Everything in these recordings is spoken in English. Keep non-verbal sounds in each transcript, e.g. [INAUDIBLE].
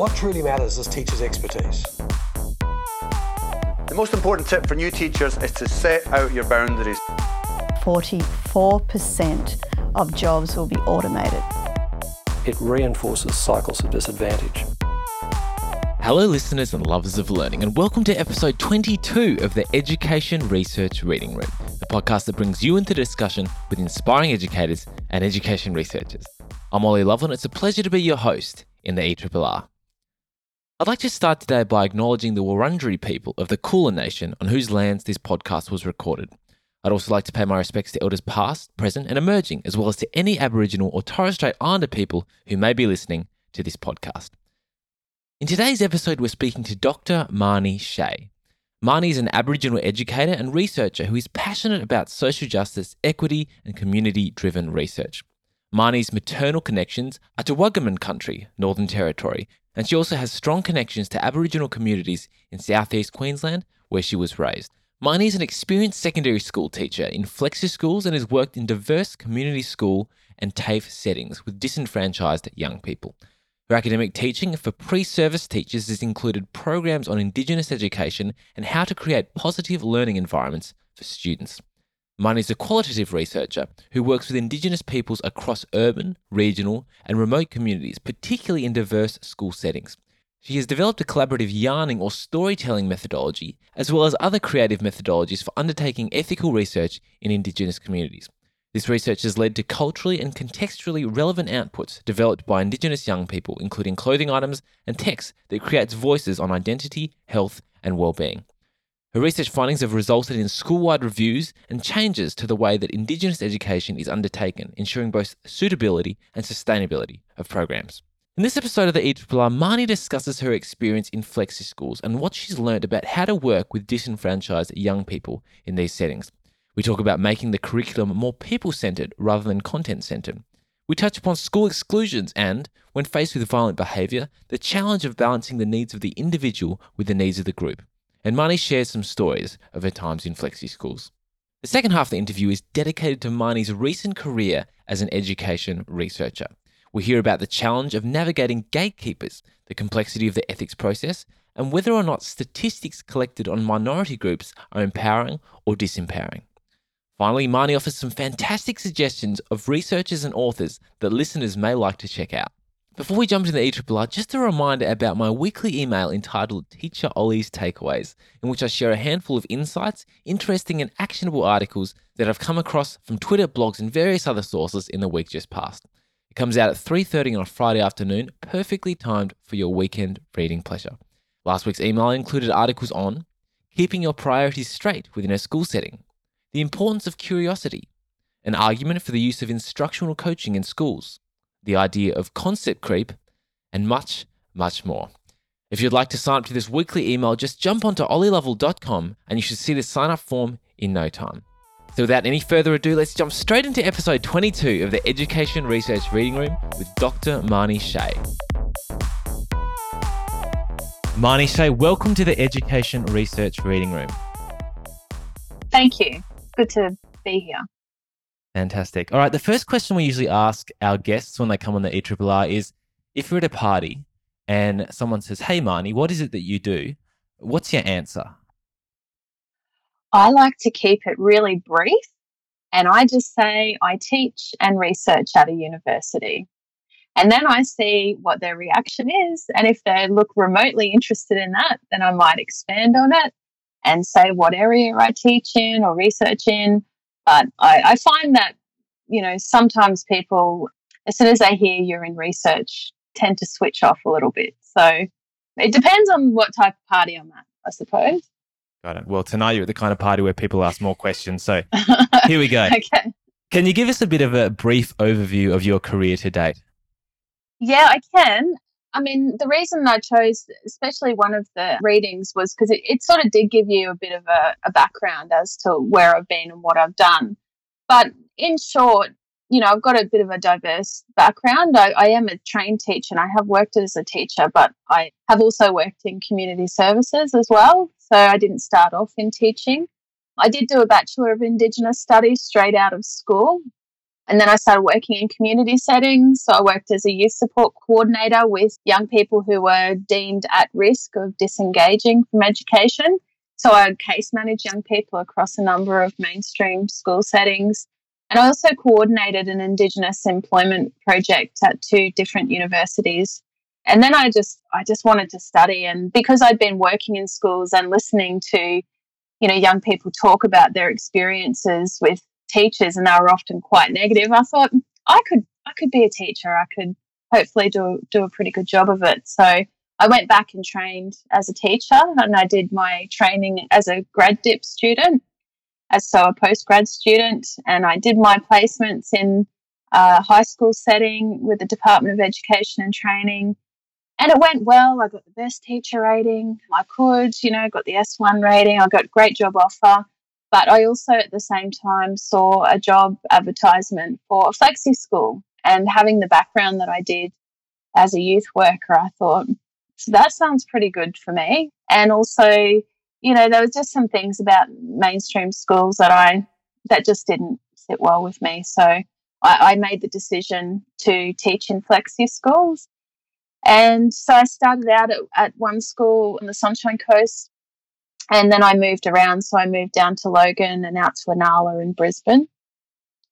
What truly matters is teachers' expertise. The most important tip for new teachers is to set out your boundaries. 44% of jobs will be automated. It reinforces cycles of disadvantage. Hello, listeners and lovers of learning, and welcome to episode 22 of the Education Research Reading Room, the podcast that brings you into discussion with inspiring educators and education researchers. I'm Ollie Lovell. It's a pleasure to be your host in the ERRR. I'd like to start today by acknowledging the Wurundjeri people of the Kulin Nation on whose lands this podcast was recorded. I'd also like to pay my respects to elders past, present, and emerging, as well as to any Aboriginal or Torres Strait Islander people who may be listening to this podcast. In today's episode, we're speaking to Dr. Marnee Shay. Marnee is an Aboriginal educator and researcher who is passionate about social justice, equity, and community driven research. Marnee's maternal connections are to Wagiman country, Northern Territory, and she also has strong connections to Aboriginal communities in southeast Queensland, where she was raised. Marnie is an experienced secondary school teacher in flexi schools and has worked in diverse community school and TAFE settings with disenfranchised young people. Her academic teaching for pre service teachers has included programs on Indigenous education and how to create positive learning environments for students. Marnee is a qualitative researcher who works with Indigenous peoples across urban, regional, and remote communities, particularly in diverse school settings. She has developed a collaborative yarning or storytelling methodology, as well as other creative methodologies for undertaking ethical research in Indigenous communities. This research has led to culturally and contextually relevant outputs developed by Indigenous young people, including clothing items and text that creates voices on identity, health, and well-being. Her research findings have resulted in school-wide reviews and changes to the way that Indigenous education is undertaken, ensuring both suitability and sustainability of programs. In this episode of the ERRR, Marnee discusses her experience in flexi schools and what she's learned about how to work with disenfranchised young people in these settings. We talk about making the curriculum more people centered rather than content centered. We touch upon school exclusions and, when faced with violent behaviour, the challenge of balancing the needs of the individual with the needs of the group. And Marnee shares some stories of her times in flexi schools. The second half of the interview is dedicated to Marnee's recent career as an education researcher. We hear about the challenge of navigating gatekeepers, the complexity of the ethics process, and whether or not statistics collected on minority groups are empowering or disempowering. Finally, Marnee offers some fantastic suggestions of researchers and authors that listeners may like to check out. Before we jump into the ERRR, just a reminder about my weekly email entitled Teacher Ollie's Takeaways, in which I share a handful of insights, interesting and actionable articles that I've come across from Twitter, blogs, and various other sources in the week just past. It comes out at 3:30 on a Friday afternoon, perfectly timed for your weekend reading pleasure. Last week's email included articles on keeping your priorities straight within a school setting, the importance of curiosity, an argument for the use of instructional coaching in schools, the idea of concept creep, and much, much more. If you'd like to sign up to this weekly email, just jump onto ollielovell.com and you should see the sign up form in no time. So, without any further ado, let's jump straight into episode 22 of the Education Research Reading Room with Dr. Marnee Shay. Marnee Shay, welcome to the Education Research Reading Room. Thank you good to be here. Fantastic. All right. The first question we usually ask our guests when they come on the ERRR is if you're at a party and someone says, Hey, Marnee, what is it that you do? What's your answer? I like to keep it really brief. And I just say I teach and research at a university. And then I see what their reaction is. And if they look remotely interested in that, then I might expand on it and say what area I teach in or research in. But I, I find that, you know, sometimes people, as soon as they hear you're in research, tend to switch off a little bit. So it depends on what type of party I'm at, I suppose. Got it. Well, tonight you're at the kind of party where people ask more questions. So [LAUGHS] here we go. okay. Can you give us a bit of a brief overview of your career to date? Yeah, I can. I mean, the reason I chose, especially one of the readings, was because it, it, sort of did give you a bit of a, a, background as to where I've been and what I've done. But in short, you know, I've got a bit of a diverse background. I, I am a trained teacher and I have worked as a teacher, but I have also worked in community services as well. So I didn't start off in teaching. I did do a Bachelor of Indigenous Studies straight out of school And then I started working in community settings. So I worked as a youth support coordinator with young people who were deemed at risk of disengaging from education. So I case managed young people across a number of mainstream school settings. And I also coordinated an Indigenous employment project at two different universities. And then I just I just wanted to study and because I'd been working in schools and listening to you know young people talk about their experiences with teachers and they were often quite negative, I thought I could I could be a teacher. I could hopefully do do a pretty good job of it. So I went back and trained as a teacher and I did my training as a grad dip student, as so a postgrad student, and I did my placements in a high school setting with the Department of Education and Training. And it went well. I got the best teacher rating I could, you know, got the S1 rating. I got great job offer. But I also at the same time saw a job advertisement for a flexi school. And having the background that I did as a youth worker, I thought, that sounds pretty good for me. And also, you know, there was just some things about mainstream schools that I that just didn't sit well with me. So I, I made the decision to teach in flexi schools. And so I started out at, at one school on the Sunshine Coast and then I moved around. So I moved down to Logan and out to Inala in Brisbane.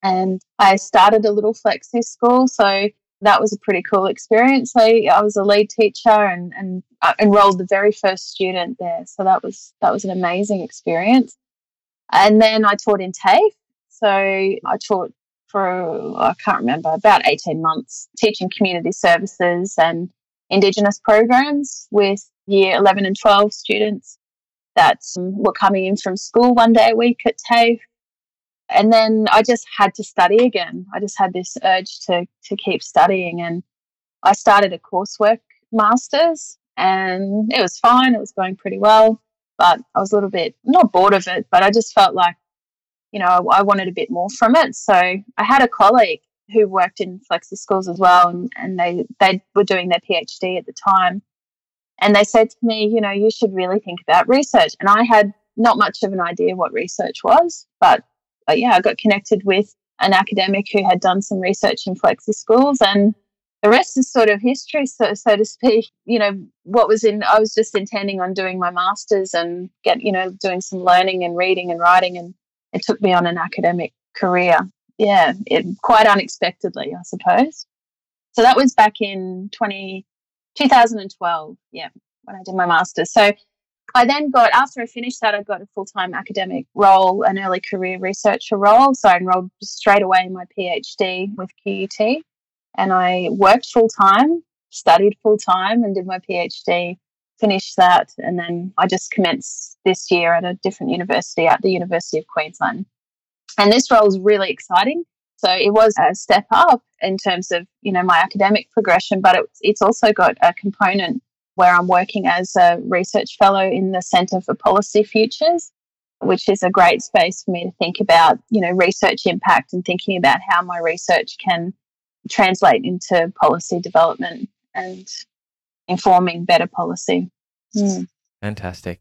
And I started a little flexi school. So that was a pretty cool experience. I, I was a lead teacher and, and I enrolled the very first student there. So that was that was an amazing experience. And then I taught in TAFE. So I taught for oh, I can't remember about 18 months teaching community services and indigenous programs with year 11 and 12 students that were coming in from school one day a week at TAFE. And then I just had to study again. I just had this urge to, to keep studying. And I started a coursework master's and it was fine. It was going pretty well. But I was a little bit not bored of it, but I just felt like, you know, I, I wanted a bit more from it. So I had a colleague who worked in flexi schools as well, and, and they, they were doing their PhD at the time. And they said to me, you know, you should really think about research. And I had not much of an idea what research was, but, but yeah, I got connected with an academic who had done some research in flexi schools and the rest is sort of history, so, so to speak. You know, what was in, I was just intending on doing my master's and get, you know, doing some learning and reading and writing. And it took me on an academic career. Yeah, it, quite unexpectedly, I suppose. So that was back in 20, 2012, yeah, when I did my master's. So I then got, after I finished that, I got a full time academic role, an early career researcher role. So I enrolled straight away in my PhD with QUT and I worked full time, studied full time, and did my PhD. Finished that, and then I just commenced this year at a different university at the University of Queensland. And this role is really exciting so it was a step up in terms of, you know, my academic progression, but it's, it's also got a component where I'm working as a research fellow in the Centre for Policy Futures, which is a great space for me to think about, you know, research impact and thinking about how my research can translate into policy development and informing better policy. Mm. Fantastic.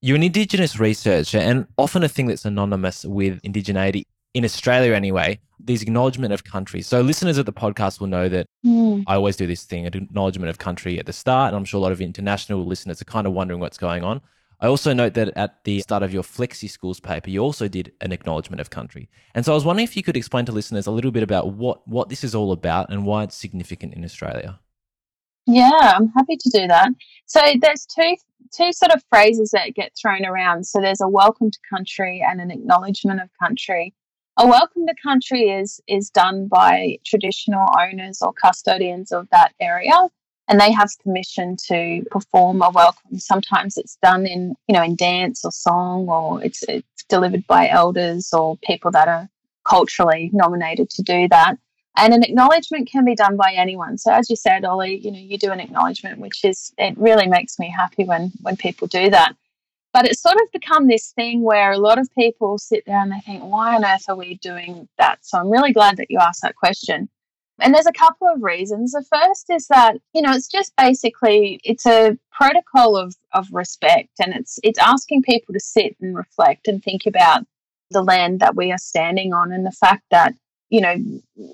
You're an Indigenous researcher, and often a thing that's anonymous with Indigeneity in Australia anyway, these acknowledgement of country. So listeners of the podcast will know that mm. I always do this thing, an acknowledgement of country at the start. And I'm sure a lot of international listeners are kind of wondering what's going on. I also note that at the start of your Flexi Schools paper, you also did an acknowledgement of country. And so I was wondering if you could explain to listeners a little bit about what, what this is all about and why it's significant in Australia. Yeah, I'm happy to do that. So there's two two sort of phrases that get thrown around. So there's a welcome to country and an acknowledgement of country. A welcome to country is is done by traditional owners or custodians of that area and they have permission to perform a welcome. Sometimes it's done in, you know, in dance or song or it's it's delivered by elders or people that are culturally nominated to do that. And an acknowledgement can be done by anyone. So as you said, Ollie, you know, you do an acknowledgement, which is it really makes me happy when when people do that. But it's sort of become this thing where a lot of people sit there and they think, why on earth are we doing that? So I'm really glad that you asked that question. And there's a couple of reasons. The first is that, you know, it's just basically it's a protocol of, of respect and it's it's asking people to sit and reflect and think about the land that we are standing on and the fact that, you know,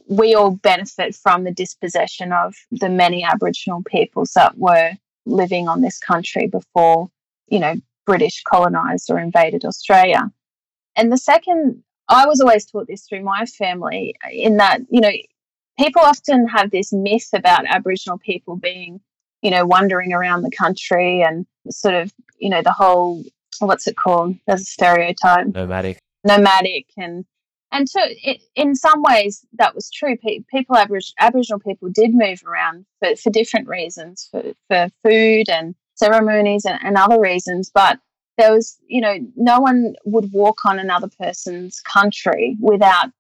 we all benefit from the dispossession of the many Aboriginal peoples that were living on this country before, you know, British colonized or invaded Australia. And the second, I was always taught this through my family in that, you know, people often have this myth about Aboriginal people being, you know, wandering around the country and sort of, you know, the whole, what's it called? There's a stereotype. Nomadic. Nomadic and and to it, in some ways that was true. People, Aboriginal, Aboriginal people, did move around for, for different reasons, for, for food and ceremonies and, and other reasons. But there was, you know, no one would walk on another person's country without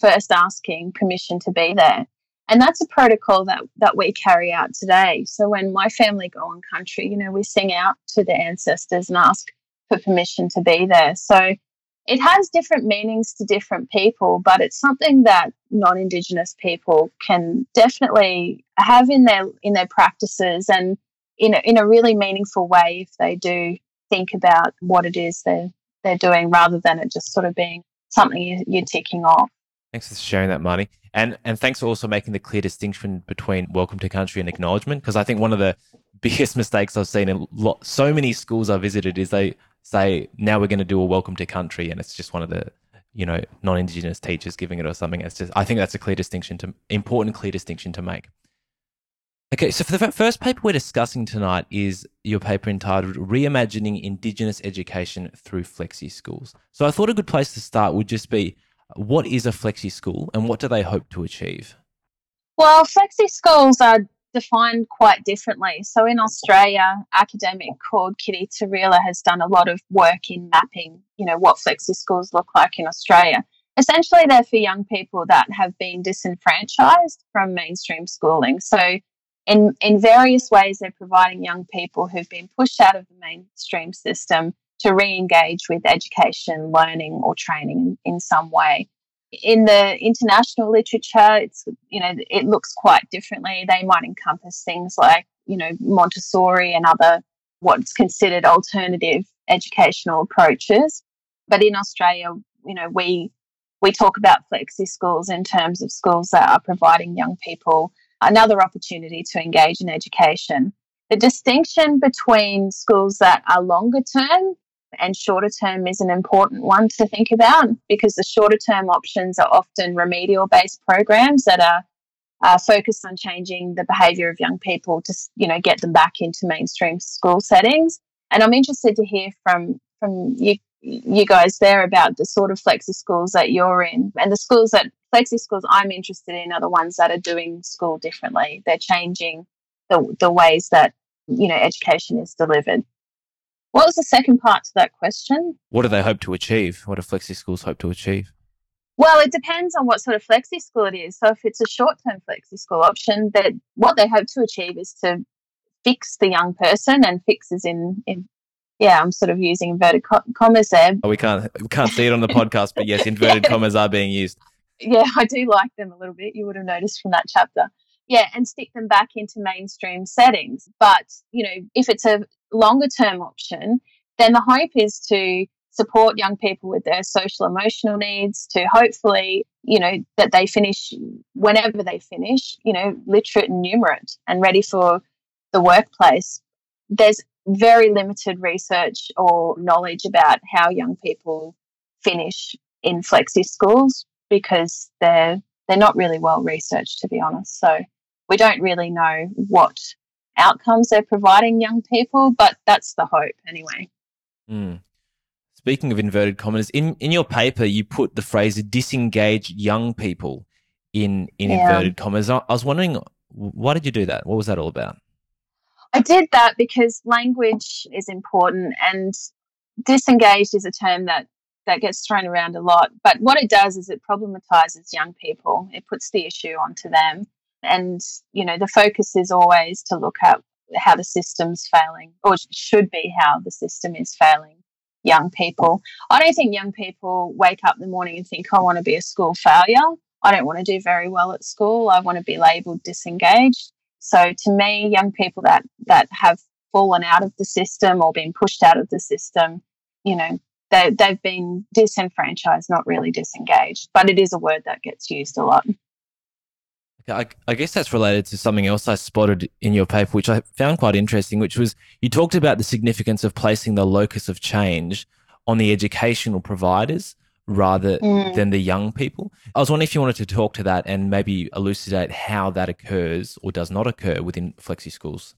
first asking permission to be there. And that's a protocol that, that we carry out today. So when my family go on country, you know, we sing out to the ancestors and ask for permission to be there. So it has different meanings to different people, but it's something that non-indigenous people can definitely have in their in their practices and in a, in a really meaningful way if they do think about what it is they're they're doing rather than it just sort of being something you, you're ticking off. Thanks for sharing that, Marty. And and thanks for also making the clear distinction between welcome to country and acknowledgement, because I think one of the [LAUGHS] biggest mistakes I've seen in so many schools I visited is they say now we're going to do a welcome to country, and it's just one of the you know non-indigenous teachers giving it or something. It's just I think that's a clear distinction to important clear distinction to make. Okay, so for the first paper we're discussing tonight is your paper entitled Reimagining Indigenous Education Through Flexi Schools. So I thought a good place to start would just be what is a flexi school and what do they hope to achieve? Well, flexi schools are defined quite differently. So in Australia, academic called Kitty te Riele has done a lot of work in mapping, you know, what flexi schools look like in Australia. Essentially, they're for young people that have been disenfranchised from mainstream schooling. So in, in various ways, they're providing young people who've been pushed out of the mainstream system to re-engage with education, learning, or training in, in some way in the international literature, it's you know it looks quite differently. They might encompass things like you know Montessori and other what's considered alternative educational approaches. But in Australia, you know we we talk about flexi schools in terms of schools that are providing young people another opportunity to engage in education. The distinction between schools that are longer term and shorter term is an important one to think about because the shorter term options are often remedial based programs that are uh, focused on changing the behaviour of young people to you know get them back into mainstream school settings. And I'm interested to hear from from you you guys there about the sort of flexi schools that you're in and the schools that flexi schools I'm interested in are the ones that are doing school differently. They're changing the the ways that you know education is delivered. What was the second part to that question? What do they hope to achieve? What do flexi schools hope to achieve? Well, it depends on what sort of flexi school it is. So if it's a short-term flexi school option, that what they hope to achieve is to fix the young person and fixes in in yeah, I'm sort of using inverted commas there. Oh, we can't we can't see it on the podcast, but yes, inverted [LAUGHS] commas are being used. Yeah, [LAUGHS] I do like them a little bit. You would have noticed from that chapter. Yeah, and stick them back into mainstream settings. But, you know, if it's a longer term option, then the hope is to support young people with their social emotional needs to hopefully you know that they finish whenever they finish you know literate and numerate and ready for the workplace there's very limited research or knowledge about how young people finish in flexi schools because they're they're not really well researched to be honest so we don't really know what outcomes they're providing young people, but that's the hope anyway. Mm. Speaking of inverted commas, in, in your paper, you put the phrase disengage young people in, in yeah. inverted commas. I, I was wondering, why did you do that? What was that all about? I did that because language is important and disengaged is a term that that gets thrown around a lot. But what it does is it problematizes young people. It puts the issue onto them. And, you know, the focus is always to look at how the system's failing, or should be how the system is failing young people. I don't think young people wake up in the morning and think, I want to be a school failure. I don't want to do very well at school. I want to be labelled disengaged. So to me, young people that that have fallen out of the system or been pushed out of the system, you know, they, they've been disenfranchised, not really disengaged. But it is a word that gets used a lot. I, I guess that's related to something else I spotted in your paper, which I found quite interesting, which was you talked about the significance of placing the locus of change on the educational providers rather Mm. than the young people. I was wondering if you wanted to talk to that and maybe elucidate how that occurs or does not occur within flexi schools.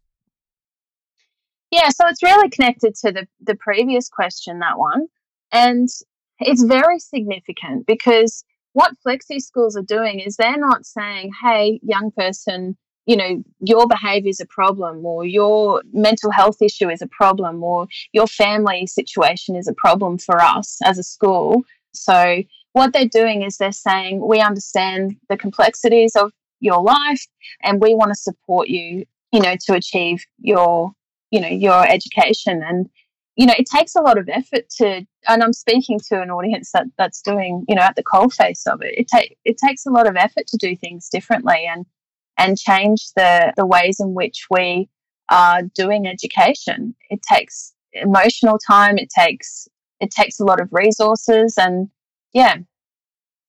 Yeah, so it's really connected to the, the previous question, that one. And it's very significant because what flexi schools are doing is they're not saying, hey, young person, you know, your behavior is a problem or your mental health issue is a problem or your family situation is a problem for us as a school. So what they're doing is they're saying, we understand the complexities of your life and we want to support you, you know, to achieve your you know your education and you know it takes a lot of effort to and i'm speaking to an audience that that's doing you know at the coalface of it it, take, it takes a lot of effort to do things differently and and change the the ways in which we are doing education. It takes emotional time it takes it takes a lot of resources and yeah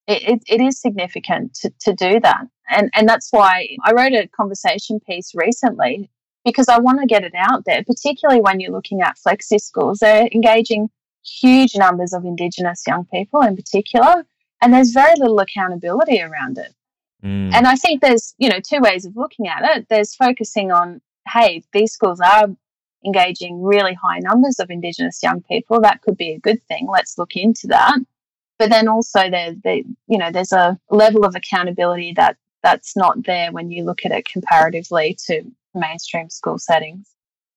it, it, it is significant to, to do that. And and that's why i wrote a conversation piece recently because I want to get it out there, particularly when you're looking at flexi schools. They're engaging huge numbers of Indigenous young people in particular, and there's very little accountability around it. Mm. And I think there's, you know, two ways of looking at it. There's focusing on, hey, these schools are engaging really high numbers of Indigenous young people. That could be a good thing. Let's look into that. But then also there, there you know, there's a level of accountability that that's not there when you look at it comparatively to mainstream school settings.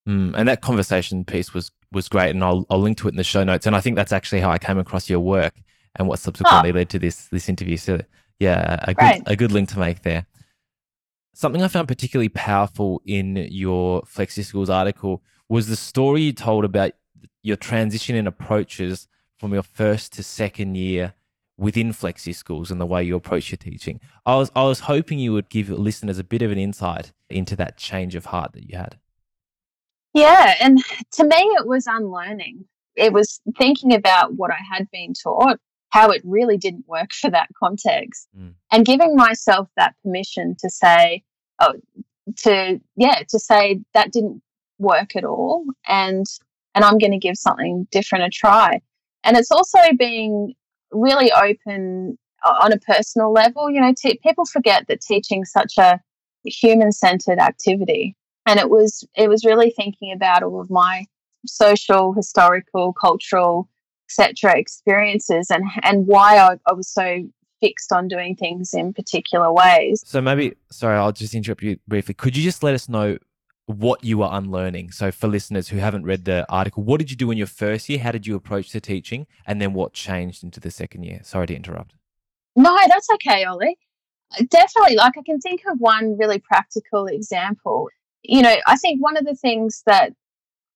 Mm, and that conversation piece was was great, and I'll I'll link to it in the show notes. And I think that's actually how I came across your work and what subsequently led to this this interview. So yeah, a good Great. a good link to make there. Something I found particularly powerful in your Flexi Schools article was the story you told about your transition in approaches from your first to second year within Flexi Schools and the way you approach your teaching. I was I was hoping you would give listeners a bit of an insight into that change of heart that you had. Yeah, and to me, it was unlearning. It was thinking about what I had been taught, how it really didn't work for that context, Mm. and giving myself that permission to say, oh, to yeah, to say that didn't work at all, and and I'm going to give something different a try. And it's also being really open uh, on a personal level. You know, te- people forget that teaching such a human centered activity and it was it was really thinking about all of my social historical cultural etc experiences and and why I, I was so fixed on doing things in particular ways So maybe, sorry, I'll just interrupt you briefly. Could you just let us know what you are unlearning? So for listeners who haven't read the article, what did you do in your first year? How did you approach the teaching? And then what changed into the second year? Sorry to interrupt. no that's okay ollie definitely like i can think of one really practical example you know i think one of the things that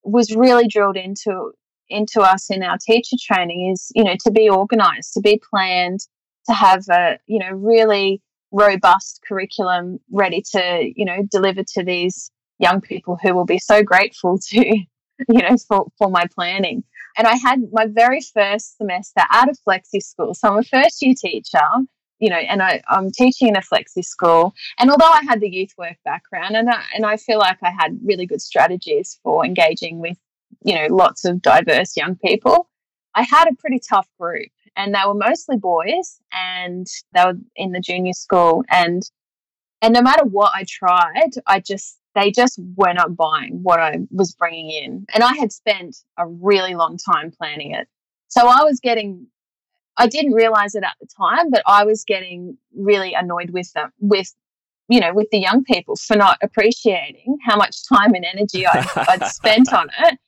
was really drilled into into us in our teacher training is you know to be organized to be planned to have a you know really robust curriculum ready to you know deliver to these young people who will be so grateful [LAUGHS] to you know for, for my planning. And i had my very first semester out of flexi school. So i'm a first year teacher you know and I, i'm teaching in a flexi school. And although i had the youth work background and I, and I feel like i had really good strategies for engaging with you know lots of diverse young people i had a pretty tough group. And they were mostly boys and they were in the junior school. And and no matter what i tried i just they just were not buying what i was bringing in. And i had spent a really long time planning it. So i was getting i didn't realize it at the time but i was getting really annoyed with them with you know with the young people for not appreciating how much time and energy I, i'd spent on [LAUGHS] it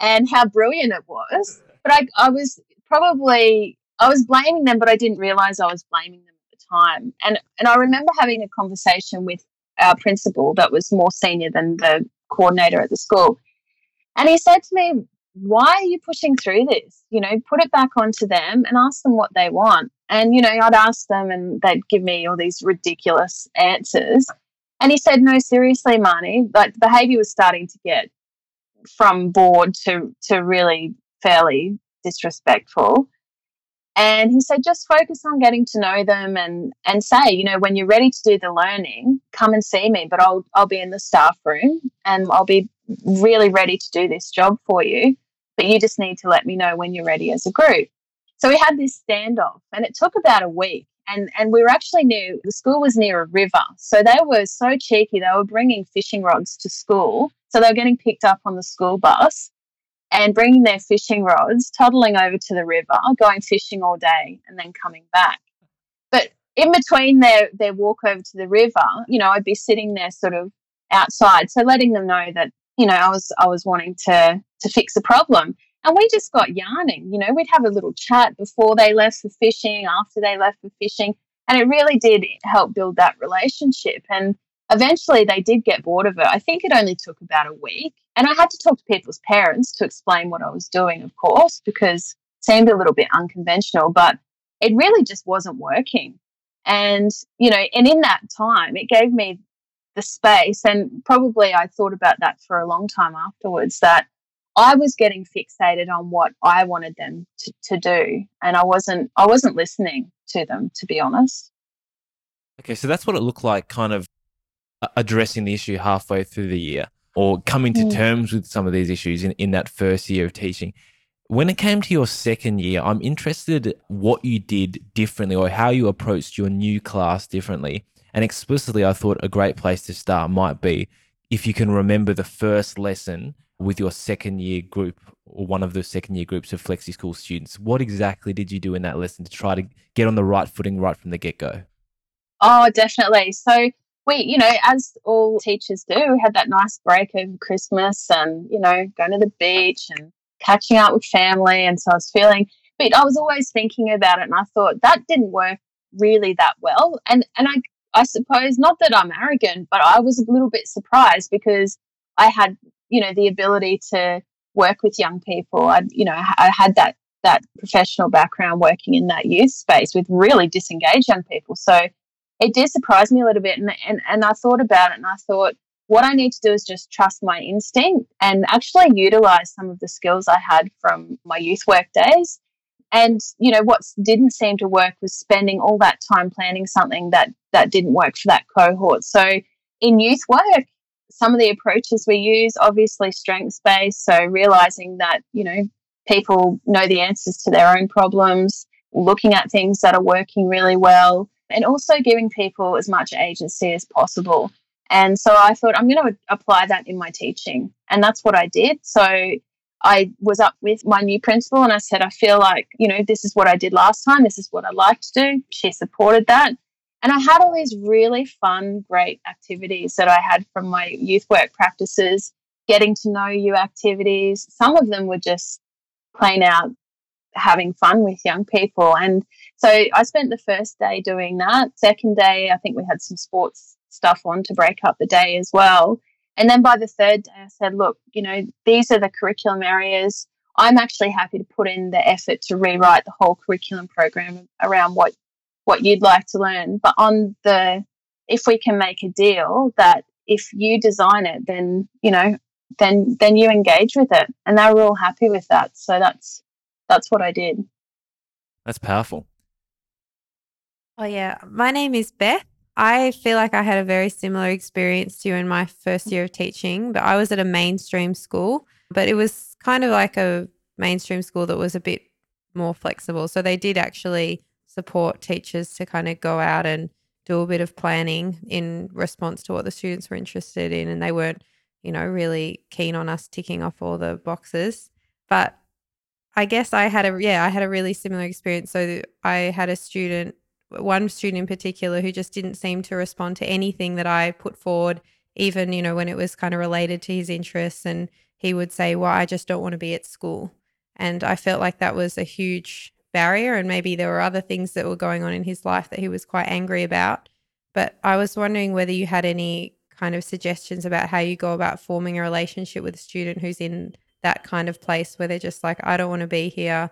and how brilliant it was. But I, I was probably I was blaming them, but I didn't realize I was blaming them at the time. And and I remember having a conversation with our principal that was more senior than the coordinator at the school. And he said to me, Why are you pushing through this? You know, put it back onto them and ask them what they want. And, you know, I'd ask them and they'd give me all these ridiculous answers. And he said, No, seriously, Marnee, like the behavior was starting to get from bored to to really fairly disrespectful. And he said, just focus on getting to know them and, and say, you know, when you're ready to do the learning, come and see me, but I'll, I'll be in the staff room and I'll be really ready to do this job for you. But you just need to let me know when you're ready as a group. So we had this standoff and it took about a week. And, and we were actually near, the school was near a river. So they were so cheeky. They were bringing fishing rods to school. So they were getting picked up on the school bus and bringing their fishing rods, toddling over to the river, going fishing all day, and then coming back. But in between their, their walk over to the river, you know, I'd be sitting there sort of outside. So letting them know that, you know, I was I was wanting to to fix a problem. And we just got yarning, you know, we'd have a little chat before they left for fishing, after they left for fishing. And it really did help build that relationship. And eventually they did get bored of it. I think it only took about a week. And I had to talk to people's parents to explain what I was doing, of course, because it seemed a little bit unconventional, but it really just wasn't working. And, you know, and in that time, it gave me the space. And probably I thought about that for a long time afterwards that I was getting fixated on what I wanted them to, to do. And I wasn't, I wasn't listening to them, to be honest. Okay, so that's what it looked like, kind of addressing the issue halfway through the year or coming to mm. terms with some of these issues in, in that first year of teaching. When it came to your second year, I'm interested what you did differently or how you approached your new class differently. And explicitly, I thought a great place to start might be if you can remember the first lesson with your second year group or one of the second year groups of Flexi School students. What exactly did you do in that lesson to try to get on the right footing right from the get go? Oh, definitely. So we, you know, as all teachers do, we had that nice break over Christmas and, you know, going to the beach and catching up with family. And so I was feeling, but I was always thinking about it and I thought that didn't work really that well. And, and I, I suppose not that I'm arrogant, but I was a little bit surprised because I had, you know, the ability to work with young people. I, you know, I had that that professional background working in that youth space with really disengaged young people. So it did surprise me a little bit. And, and, and I thought about it and I thought, what I need to do is just trust my instinct and actually utilize some of the skills I had from my youth work days. And, you know, what didn't seem to work was spending all that time planning something that, that didn't work for that cohort. So in youth work, some of the approaches we use, obviously strengths based. So realizing that, you know, people know the answers to their own problems, looking at things that are working really well, and also giving people as much agency as possible. And so I thought I'm going to apply that in my teaching. And that's what I did. So I was up with my new principal and I said, I feel like, you know, this is what I did last time. This is what I like to do. She supported that. And I had all these really fun, great activities that I had from my youth work practices, getting to know you activities. Some of them were just plain out having fun with young people. And so I spent the first day doing that. Second day, I think we had some sports stuff on to break up the day as well. And then by the third day, I said, look, you know, these are the curriculum areas. I'm actually happy to put in the effort to rewrite the whole curriculum program around what what you'd like to learn. But on the if we can make a deal that if you design it, then you know, then then you engage with it, and they were all happy with that. So that's that's what I did. That's powerful. Oh, yeah. My name is Beth. I feel like I had a very similar experience to you in my first year of teaching, but I was at a mainstream school, but it was kind of like a mainstream school that was a bit more flexible. So they did actually support teachers to kind of go out and do a bit of planning in response to what the students were interested in. And they weren't, you know, really keen on us ticking off all the boxes. But I guess I had a, yeah, I had a really similar experience. So I had a student one student in particular who just didn't seem to respond to anything that I put forward, even, you know, when it was kind of related to his interests. And he would say, Well, I just don't want to be at school. And I felt like that was a huge barrier. And maybe there were other things that were going on in his life that he was quite angry about. But I was wondering whether you had any kind of suggestions about how you go about forming a relationship with a student who's in that kind of place where they're just like, I don't want to be here.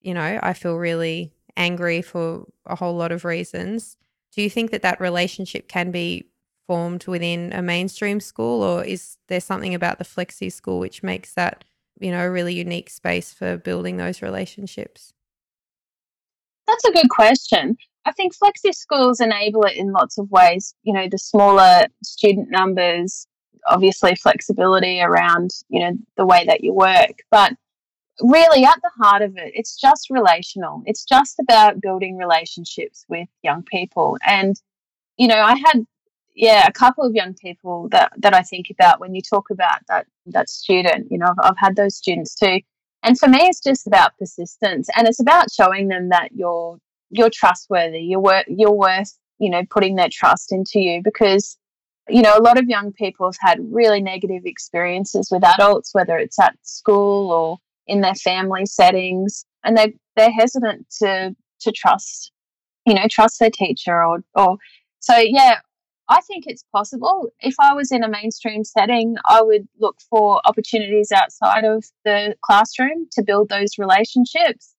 You know, I feel really angry for a whole lot of reasons. Do you think that that relationship can be formed within a mainstream school, or is there something about the flexi school which makes that you know, a really unique space for building those relationships? That's a good question. I think flexi schools enable it in lots of ways. You know, the smaller student numbers, obviously flexibility around, you know, the way that you work. But really at the heart of it, it's just relational. It's just about building relationships with young people. And, you know, I had yeah, a couple of young people that, that I think about when you talk about that that student. You know, I've, I've had those students too. And for me, it's just about persistence, and it's about showing them that you're you're trustworthy. You're worth you're worth you know putting their trust into you because you know a lot of young people have had really negative experiences with adults, whether it's at school or in their family settings, and they they're hesitant to to trust you know trust their teacher or or so yeah I think it's possible. If I was in a mainstream setting, I would look for opportunities outside of the classroom to build those relationships.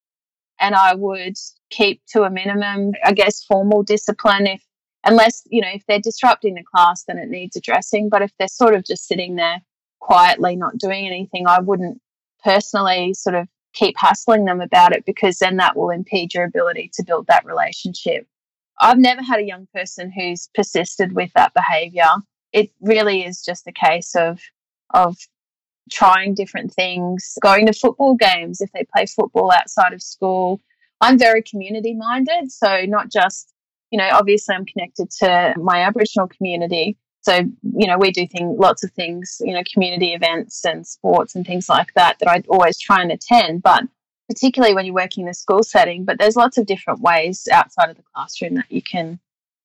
And I would keep to a minimum, I guess, formal discipline if unless, you know, if they're disrupting the class, then it needs addressing. But if they're sort of just sitting there quietly, not doing anything, I wouldn't personally sort of keep hassling them about it because then that will impede your ability to build that relationship. I've never had a young person who's persisted with that behavior. It really is just a case of of trying different things, going to football games if they play football outside of school. I'm very community minded, so not just, you know, obviously I'm connected to my Aboriginal community. So, you know, we do things, lots of things, you know, community events and sports and things like that that I always try and attend. But particularly when you're working in a school setting. But there's lots of different ways outside of the classroom that you can,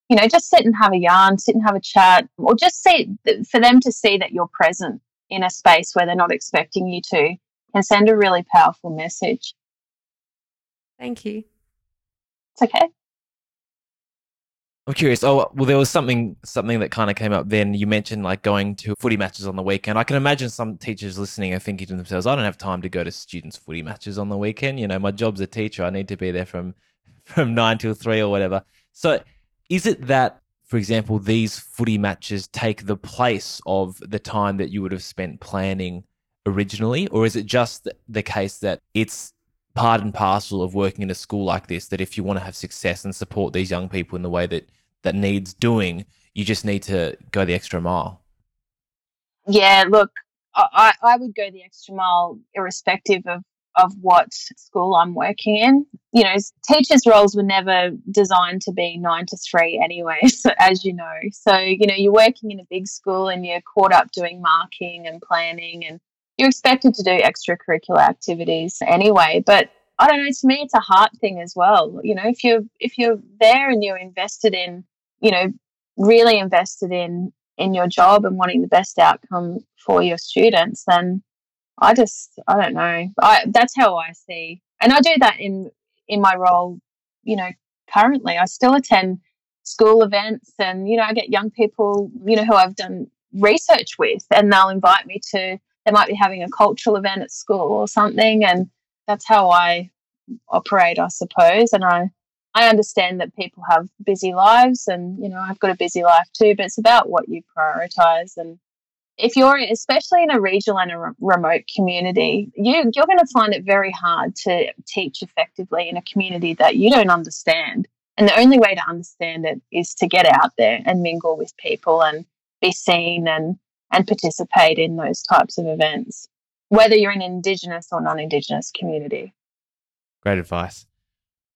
you know, just sit and have a yarn, sit and have a chat, or just see for them to see that you're present in a space where they're not expecting you to can send a really powerful message. Thank you. It's okay. I'm curious. Oh, well, there was something something that kind of came up then. You mentioned like going to footy matches on the weekend. I can imagine some teachers listening are thinking to themselves, "I don't have time to go to students' footy matches on the weekend. You know, my job's a teacher. I need to be there from [LAUGHS] from nine till three or whatever." So, is it that, for example, these footy matches take the place of the time that you would have spent planning originally, or is it just the case that it's part and parcel of working in a school like this that if you want to have success and support these young people in the way that that needs doing, you just need to go the extra mile. Yeah, look, I, I would go the extra mile irrespective of of what school I'm working in. You know, teachers' roles were never designed to be nine to three anyway, [LAUGHS] so, as you know. So, you know, you're working in a big school and you're caught up doing marking and planning and you're expected to do extracurricular activities anyway. But I don't know, to me it's a heart thing as well. You know, if you're if you're there and you're invested in, you know, really invested in in your job and wanting the best outcome for your students, then I just I don't know. I that's how I see. And I do that in in my role, you know, currently. I still attend school events and, you know, I get young people, you know, who I've done research with and they'll invite me to they might be having a cultural event at school or something and that's how I operate I suppose. And I I understand that people have busy lives and you know I've got a busy life too but it's about what you prioritize. And if you're especially in a regional and a re- remote community you you're going to find it very hard to teach effectively in a community that you don't understand. And the only way to understand it is to get out there and mingle with people and be seen and and participate in those types of events, whether you're an Indigenous or non Indigenous community. Great advice.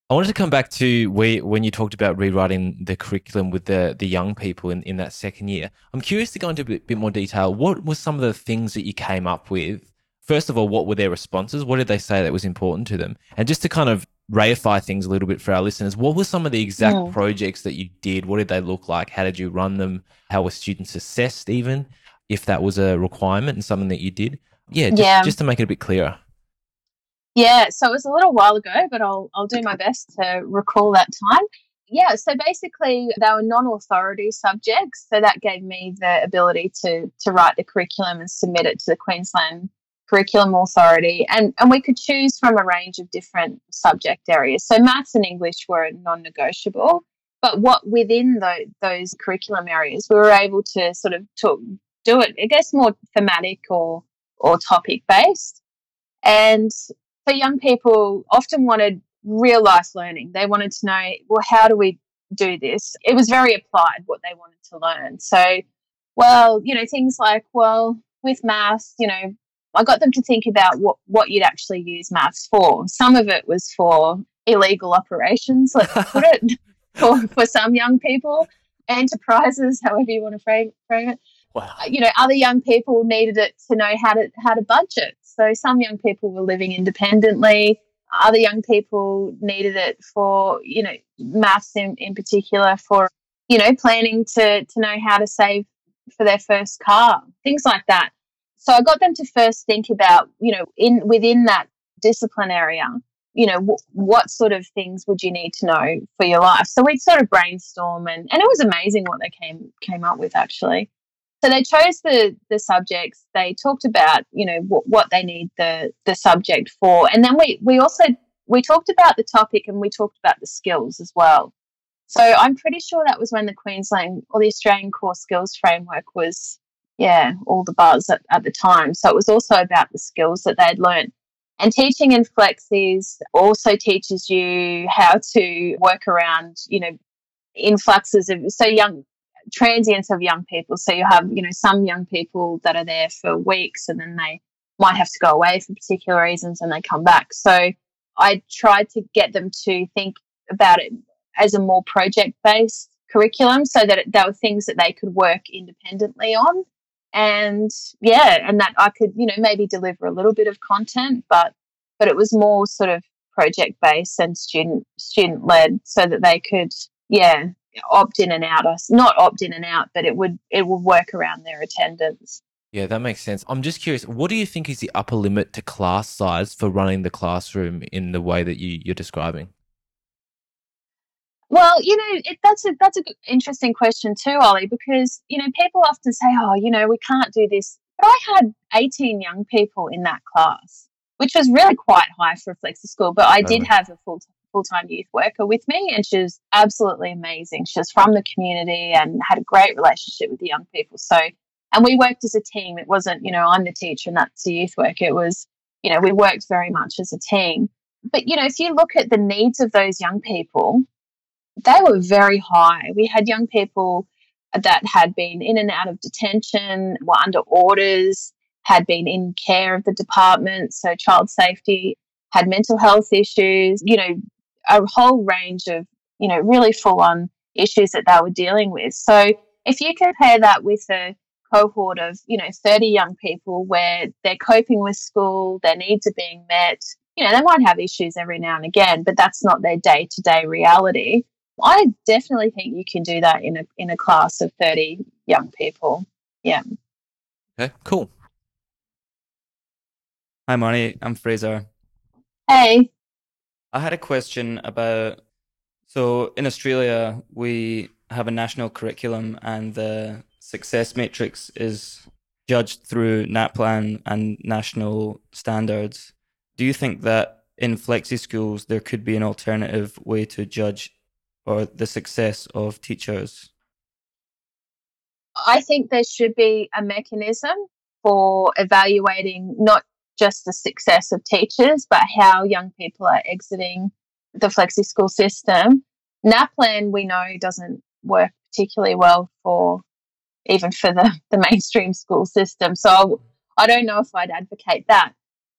I wanted to come back to when you talked about rewriting the curriculum with the, the young people in, in that second year. I'm curious to go into a bit, bit more detail. What were some of the things that you came up with? First of all, what were their responses? What did they say that was important to them? And just to kind of reify things a little bit for our listeners, what were some of the exact mm. projects that you did? What did they look like? How did you run them? How were students assessed even? If that was a requirement and something that you did? Yeah, just, yeah. just to make it a bit clearer. Yeah, so it was a little while ago, but I'll I'll do my best to recall that time. Yeah, so basically they were non-authority subjects, so that gave me the ability to to write the curriculum and submit it to the Queensland Curriculum Authority, and and we could choose from a range of different subject areas. So maths and English were non-negotiable, but what within the, those curriculum areas, we were able to sort of talk, do it, I guess, more thematic or or topic based. And so young people often wanted real life learning. They wanted to know, well, how do we do this? It was very applied what they wanted to learn. So, well, you know, things like, well, with maths, you know, I got them to think about what, what you'd actually use maths for. Some of it was for illegal operations, let's put it, [LAUGHS] for, for some young people, enterprises, however you want to frame, frame it. Wow. Uh, you know, other young people needed it to know how to how to budget. So some young people were living independently. Other young people needed it for, you know, maths in, in particular for, you know, planning to to know how to save for their first car, things like that. So I got them to first think about, you know, in within that discipline area, you know, w- what sort of things would you need to know for your life? So we'd sort of brainstorm, and, and it was amazing what they came came up with actually. So they chose the the subjects. They talked about, you know, what, what they need the the subject for, and then we we also we talked about the topic and we talked about the skills as well. So I'm pretty sure that was when the Queensland or the Australian Core Skills Framework was, yeah, all the buzz at, at the time. So it was also about the skills that they'd learned. And teaching in also teaches you how to work around, you know, influxes of so young transients of young people. So you have, you know, some young people that are there for weeks and then they might have to go away for particular reasons and they come back. So I tried to get them to think about it as a more project based curriculum so that it, there were things that they could work independently on. And yeah, and that I could, you know, maybe deliver a little bit of content, but but it was more sort of project based and student student led so that they could, yeah, opt in and out. Us not opt in and out, but it would it would work around their attendance. Yeah, that makes sense. I'm just curious, what do you think is the upper limit to class size for running the classroom in the way that you, you're describing? Well, you know, it, that's a that's a good, interesting question too, Ollie, because you know people often say, "Oh, you know, we can't do this." But I had 18 young people in that class, which was really quite high for a flexi school. But I did oh. have a full full time youth worker with me, and she was absolutely amazing. She was from the community and had a great relationship with the young people. So, and we worked as a team. It wasn't, you know, I'm the teacher and that's the youth worker. It was, you know, we worked very much as a team. But you know, if you look at the needs of those young people, they were very high. We had young people that had been in and out of detention, were under orders, had been in care of the department, so child safety, had mental health issues, you know, a whole range of, you know, really full on issues that they were dealing with. So if you compare that with a cohort of, you know, 30 young people where they're coping with school, their needs are being met, you know, they might have issues every now and again, but that's not their day to day reality. I definitely think you can do that in a in a class of 30 young people. Yeah. Okay, cool. Hi, Marnee. I'm Fraser. Hey. I had a question about so in Australia, we have a national curriculum, and the success matrix is judged through NAPLAN and national standards. Do you think that in flexi schools there could be an alternative way to judge or the success of teachers? I think there should be a mechanism for evaluating not just the success of teachers, but how young people are exiting the flexi school system. NAPLAN, we know, doesn't work particularly well for even for the, [LAUGHS] the mainstream school system. So I don't know if I'd advocate that.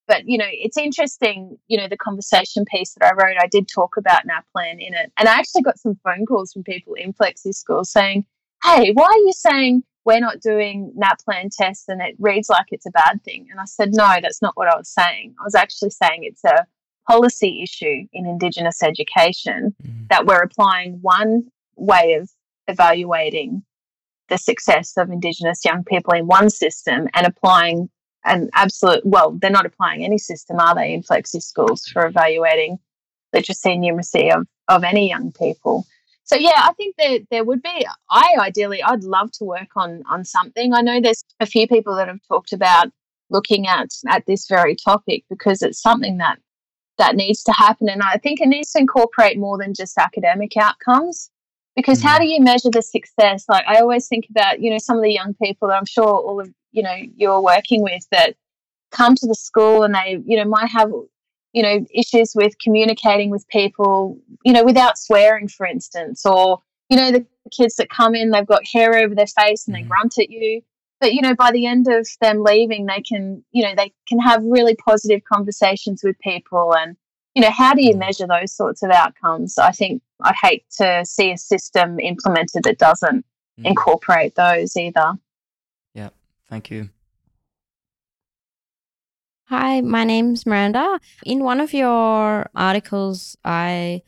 But, you know, it's interesting, you know, the conversation piece that I wrote, I did talk about NAPLAN in it. And I actually got some phone calls from people in flexi school saying, hey, why are you saying we're not doing NAPLAN tests and it reads like it's a bad thing? And I said, no, that's not what I was saying. I was actually saying it's a policy issue in Indigenous education Mhm. that we're applying one way of evaluating the success of Indigenous young people in one system and applying an absolute, well, they're not applying any system, are they, in flexi schools for evaluating literacy and numeracy of, of any young people? So yeah, I think that there would be. I ideally, I'd love to work on on something. I know there's a few people that have talked about looking at at this very topic because it's something that that needs to happen, and I think it needs to incorporate more than just academic outcomes. Because how mm-hmm. do you measure the success? Like I always think about, you know, some of the young people that I'm sure all of you know you're working with that come to the school and they, you know, might have, you know, issues with communicating with people, you know, without swearing, for instance, or, you know, the kids that come in, they've got hair over their face and they Mhm. grunt at you. But, you know, by the end of them leaving, they can, you know, they can have really positive conversations with people. And, you know, how do you Mhm. measure those sorts of outcomes? I think I'd hate to see a system implemented that doesn't Mm. incorporate those either. Yeah, thank you. Hi, my name's Miranda. In one of your articles, I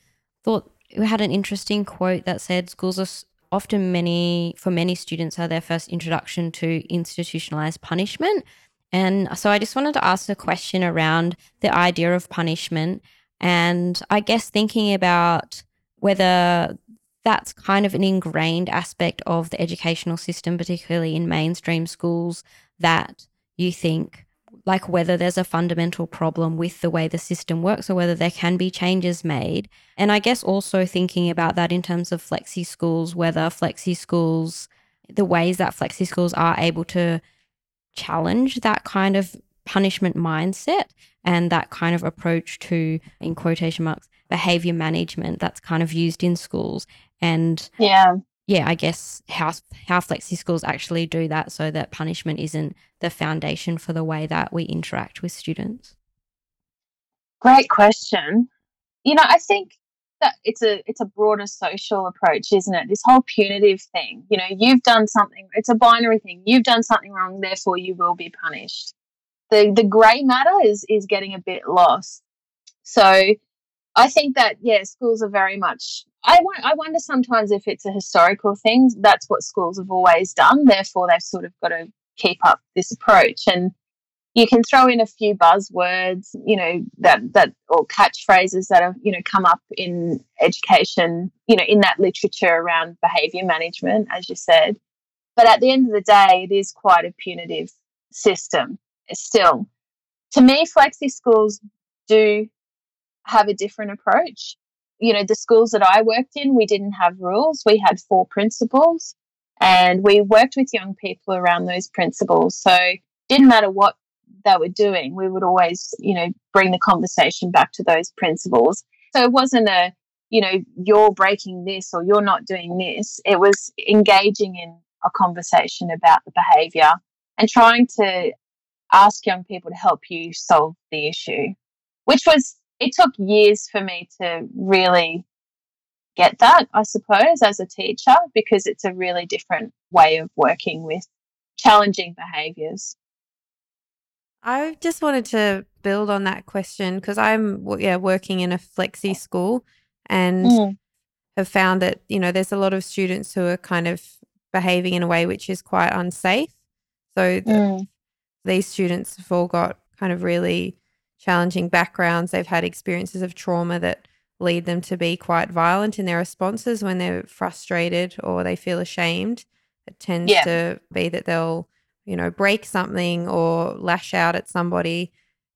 thought you had an interesting quote that said schools are often many, for many students, are their first introduction to institutionalized punishment. And so I just wanted to ask a question around the idea of punishment. And I guess thinking about whether that's kind of an ingrained aspect of the educational system, particularly in mainstream schools, that you think like whether there's a fundamental problem with the way the system works or whether there can be changes made. And I guess also thinking about that in terms of flexi schools, whether flexi schools, the ways that flexi schools are able to challenge that kind of punishment mindset and that kind of approach to, in quotation marks, behavior management that's kind of used in schools. And Yeah. Yeah, I guess how how flexi schools actually do that so that punishment isn't the foundation for the way that we interact with students. Great question. You know, I think that it's a it's a broader social approach, isn't it? This whole punitive thing. You know, you've done something. It's a binary thing. You've done something wrong, therefore you will be punished. The the grey matter is is getting a bit lost. So, I think that yeah, schools are very much. I. I wonder sometimes if it's a historical thing. That's what schools have always done. Therefore, they've sort of got to keep up this approach and you can throw in a few buzzwords, you know, that that or catchphrases that have, you know, come up in education, you know, in that literature around behavior management, as you said. But at the end of the day, it is quite a punitive system still. To me, flexi schools do have a different approach. You know, the schools that I worked in, we didn't have rules. We had four principles and we worked with young people around those principles. So didn't matter what they were doing, we would always, you know, bring the conversation back to those principles. So it wasn't a, you know, you're breaking this or you're not doing this. It was engaging in a conversation about the behavior and trying to ask young people to help you solve the issue, which was, it took years for me to really get that, I suppose, as a teacher, because it's a really different way of working with challenging behaviors. I just wanted to build on that question because I'm yeah working in a flexi school and Mm. have found that you know there's a lot of students who are kind of behaving in a way which is quite unsafe. So th- Mm. these students have all got kind of really challenging backgrounds. They've had experiences of trauma that lead them to be quite violent in their responses when they're frustrated or they feel ashamed. It tends Yeah. to be that they'll, you know, break something or lash out at somebody.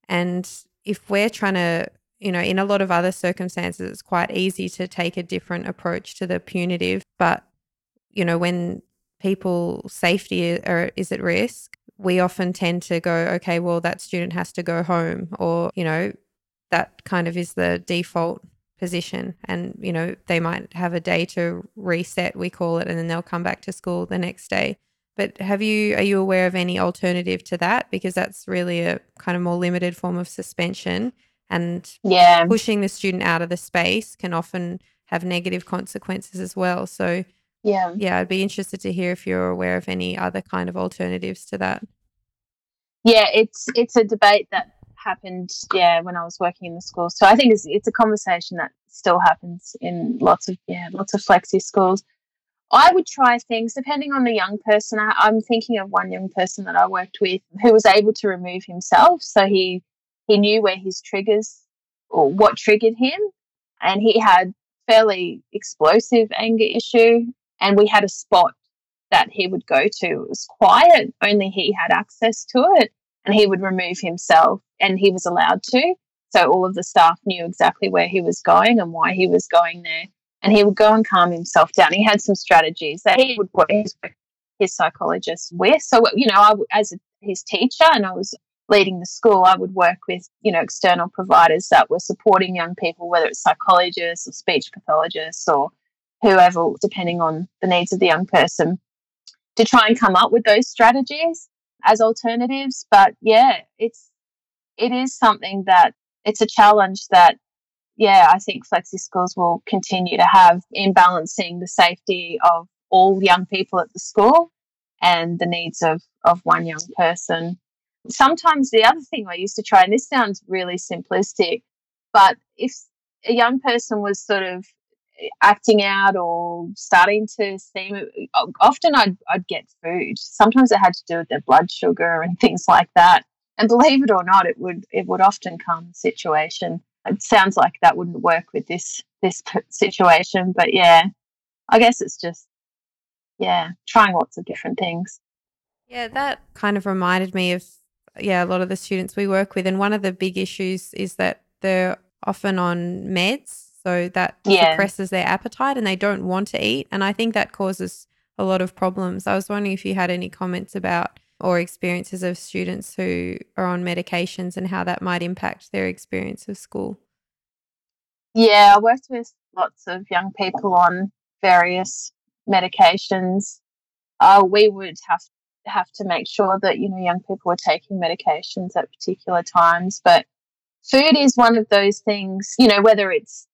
And if we're trying to, you know, in a lot of other circumstances, it's quite easy to take a different approach to the punitive. But, you know, when people's safety are, is at risk, we often tend to go, okay, well, that student has to go home, or, you know, that kind of is the default position. And, you know, they might have a day to reset, we call it, and then they'll come back to school the next day. But have you, are you aware of any alternative to that? Because that's really a kind of more limited form of suspension. And Yeah. pushing the student out of the space can often have negative consequences as well. So, Yeah. yeah, I'd be interested to hear if you're aware of any other kind of alternatives to that. Yeah, it's it's a debate that happened, yeah, when I was working in the school. So I think it's it's a conversation that still happens in lots of yeah, lots of flexi schools. I would try things depending on the young person. I, I'm thinking of one young person that I worked with who was able to remove himself. So he he knew where his triggers or what triggered him, and he had fairly explosive anger issue. And we had a spot that he would go to. It was quiet, only he had access to it, and he would remove himself, and he was allowed to. So all of the staff knew exactly where he was going and why he was going there, and he would go and calm himself down. He had some strategies that he would put his his psychologist with. So you know, I as his teacher, and I was leading the school, I would work with, you know, external providers that were supporting young people, whether it's psychologists or speech pathologists or whoever, depending on the needs of the young person, to try and come up with those strategies as alternatives. But yeah, it's it is something that it's a challenge that yeah, I think flexi schools will continue to have in balancing the safety of all young people at the school and the needs of, of one young person. Sometimes the other thing I used to try, and this sounds really simplistic, but if a young person was sort of acting out or starting to seem uh, often I'd, I'd get food. Sometimes it had to do with their blood sugar and [LAUGHS] things like that. And believe it or not it would it would often come situation. It sounds like that wouldn't work with this this situation but yeah i guess it's just yeah trying lots of different things. Yeah that kind of reminded me of yeah a lot of the students we work with and one of the big issues is that they're often on meds so that Yeah. suppresses their appetite and they don't want to eat and i think that causes a lot of problems i was wondering if you had any comments about or experiences of students who are on medications and how that might impact their experience of school Yeah, I worked with lots of young people on various medications. Uh, we would have have to make sure that you know young people were taking medications at particular times. But food is one of those things, you know, whether it's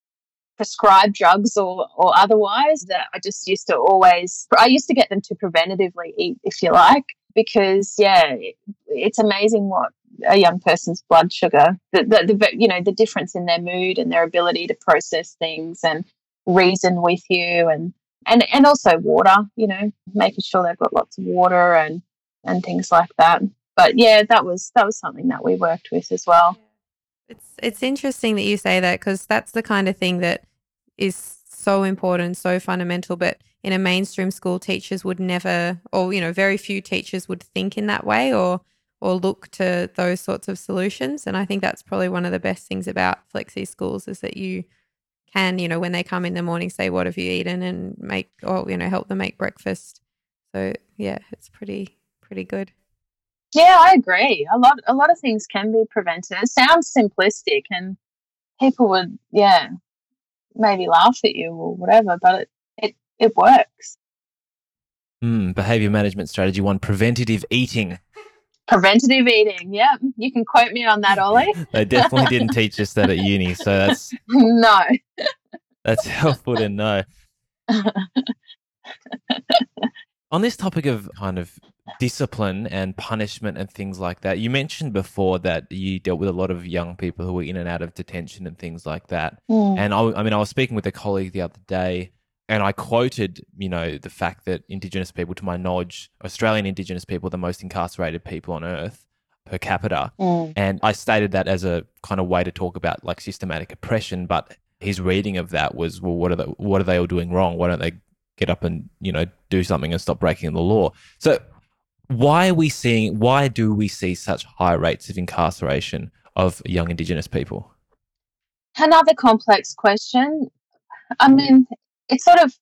prescribed drugs or or otherwise. That I just used to always, I used to get them to preventatively eat, if you like, because yeah, it, it's amazing what a young person's blood sugar, the, the, the you know the difference in their mood and their ability to process things and reason with you and and and also water, you know, making sure they've got lots of water and and things like that. But yeah, that was that was something that we worked with as well. It's it's interesting that you say that because that's the kind of thing that is so important, so fundamental. But in a mainstream school, teachers would never, or you know, very few teachers would think in that way or or look to those sorts of solutions. And I think that's probably one of the best things about flexi schools is that you can, you know, when they come in the morning, say, "What have you eaten?" and make or you know, help them make breakfast. So yeah, it's pretty pretty good. Yeah, I agree. A lot a lot of things can be prevented. It sounds simplistic and people would yeah, maybe laugh at you or whatever, but it it, it works. Hmm, behavior management strategy one preventative eating. Preventative eating. Yeah, you can quote me on that, Ollie. [LAUGHS] They definitely didn't teach us that at uni, so that's [LAUGHS] no. that's [LAUGHS] helpful to know. On this topic of kind of discipline and punishment and things like that, you mentioned before that you dealt with a lot of young people who were in and out of detention and things like that. Mm. And I, I mean, I was speaking with a colleague the other day, and I quoted, you know, the fact that Indigenous people, to my knowledge, Australian Indigenous people, are the most incarcerated people on earth per capita. Mm. And I stated that as a kind of way to talk about like systematic oppression. But his reading of that was, well, what are they, what are they all doing wrong? Why don't they get up and you know do something and stop breaking the law? So why are we seeing? Why do we see such high rates of incarceration of young Indigenous people? Another complex question. I mean, it's sort of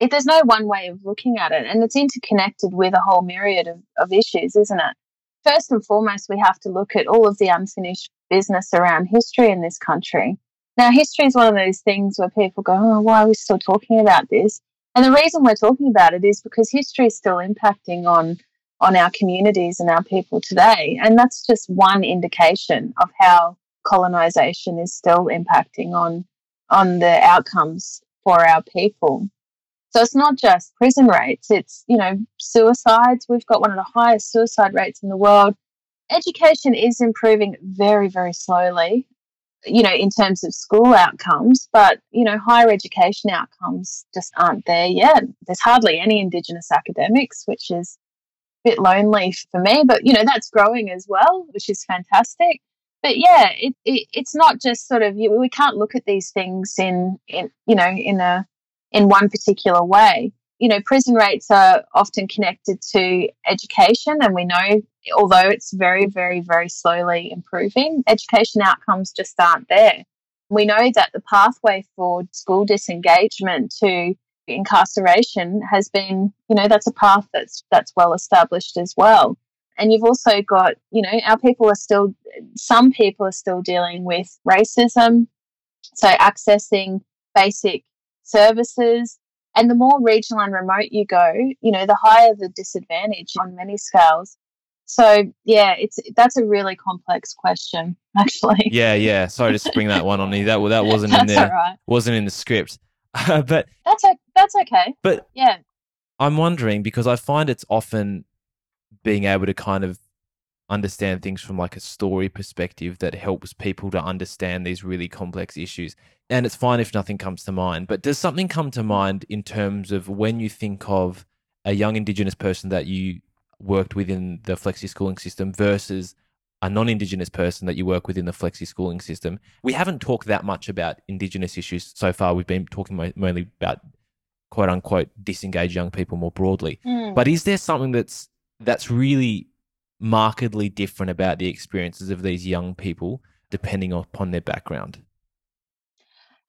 it, there's no one way of looking at it, and it's interconnected with a whole myriad of, of issues, isn't it? First and foremost, we have to look at all of the unfinished business around history in this country. Now, history is one of those things where people go, "Oh, why are we still talking about this?" And the reason we're talking about it is because history is still impacting on on our communities and our people today, and that's just one indication of how colonization is still impacting on on the outcomes for our people. So it's not just prison rates, it's, you know, suicides. We've got one of the highest suicide rates in the world. Education is improving very, very slowly, you know, in terms of school outcomes, but, you know, higher education outcomes just aren't there yet. There's hardly any Indigenous academics, which is a bit lonely for me, but, you know, that's growing as well, which is fantastic but yeah, it, it it's not just sort of you, we can't look at these things in in you know in a in one particular way. You know, prison rates are often connected to education, and we know although it's very very very slowly improving, education outcomes just aren't there. We know that the pathway for school disengagement to incarceration has been, you know, that's a path that's that's well established as well And you've also got, you know, our people are still, some people are still dealing with racism. So accessing basic services. And the more regional and remote you go, you know, the higher the disadvantage on many scales. So yeah, it's that's a really complex question, [LAUGHS] actually. Yeah, yeah. Sorry to spring that one on you. That that wasn't in there. right. Wasn't in the script. [LAUGHS] but That's that's okay. but Yeah. I'm wondering because I find it's often being able to kind of understand things from like a story perspective that helps people to understand these really complex issues. And it's fine if nothing comes to mind, but does something come to mind in terms of when you think of a young Indigenous person that you worked within the flexi schooling system versus a non Indigenous person that you work with in the flexi schooling system? We haven't talked that much about Indigenous issues so far. We've been talking mainly about quote unquote disengaged young people more broadly. Mm. But is there something that's that's really markedly different about the experiences of these young people depending upon their background?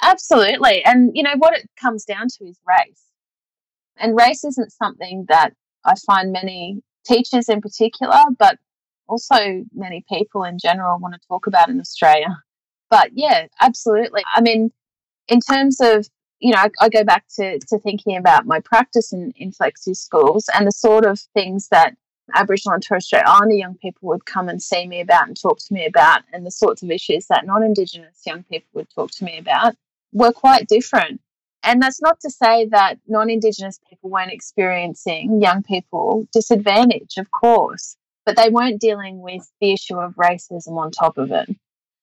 Absolutely. And, you know, what it comes down to is race. And race isn't something that I find many teachers in particular, but also many people in general want to talk about in Australia. But yeah, absolutely. I mean, in terms of, you know, I, I go back to, to thinking about my practice in, in flexi schools and the sort of things that Aboriginal and Torres Strait Islander young people would come and see me about and talk to me about, and the sorts of issues that non Indigenous young people would talk to me about were quite different. And that's not to say that non Indigenous people weren't experiencing young people disadvantage, of course, but they weren't dealing with the issue of racism on top of it.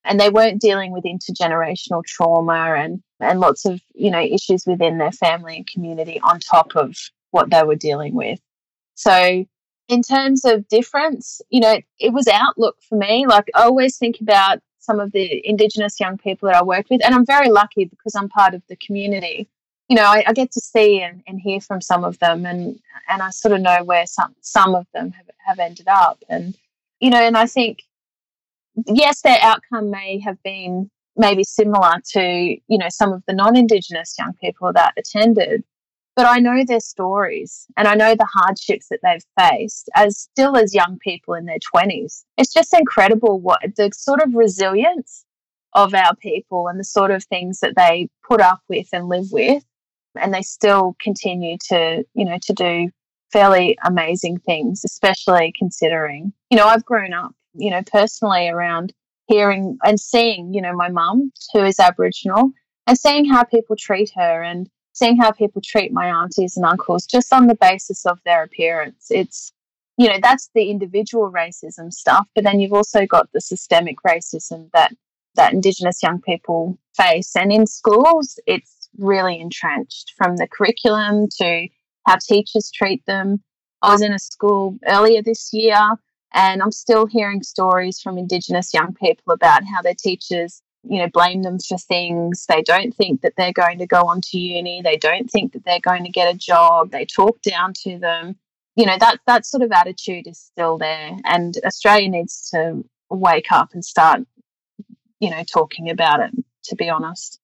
And they weren't dealing with intergenerational trauma and, and lots of, you know, issues within their family and community on top of what they were dealing with. So in terms of difference, you know, it was outlook for me. Like I always think about some of the Indigenous young people that I work with, and I'm very lucky because I'm part of the community. You know, I, I get to see and, and hear from some of them, and and I sort of know where some some of them have, have ended up, and you know, and I think yes, their outcome may have been maybe similar to you know some of the non-Indigenous young people that attended, but I know their stories and I know the hardships that they've faced as still as young people in their 20s. It's just incredible what the sort of resilience of our people and the sort of things that they put up with and live with and they still continue to, you know, to do fairly amazing things, especially considering, you know, I've grown up, you know, personally around hearing and seeing, you know, my mum who is Aboriginal and seeing how people treat her and seeing how people treat my aunties and uncles just on the basis of their appearance. It's, you know, that's the individual racism stuff, but then you've also got the systemic racism that that Indigenous young people face. And in schools, it's really entrenched from the curriculum to how teachers treat them. I was in a school earlier this year and I'm still hearing stories from Indigenous young people about how their teachers you know, blame them for things. They don't think that they're going to go on to uni. They don't think that they're going to get a job. They talk down to them. You know, that that sort of attitude is still there. And Australia needs to wake up and start, you know, talking about it, to be honest.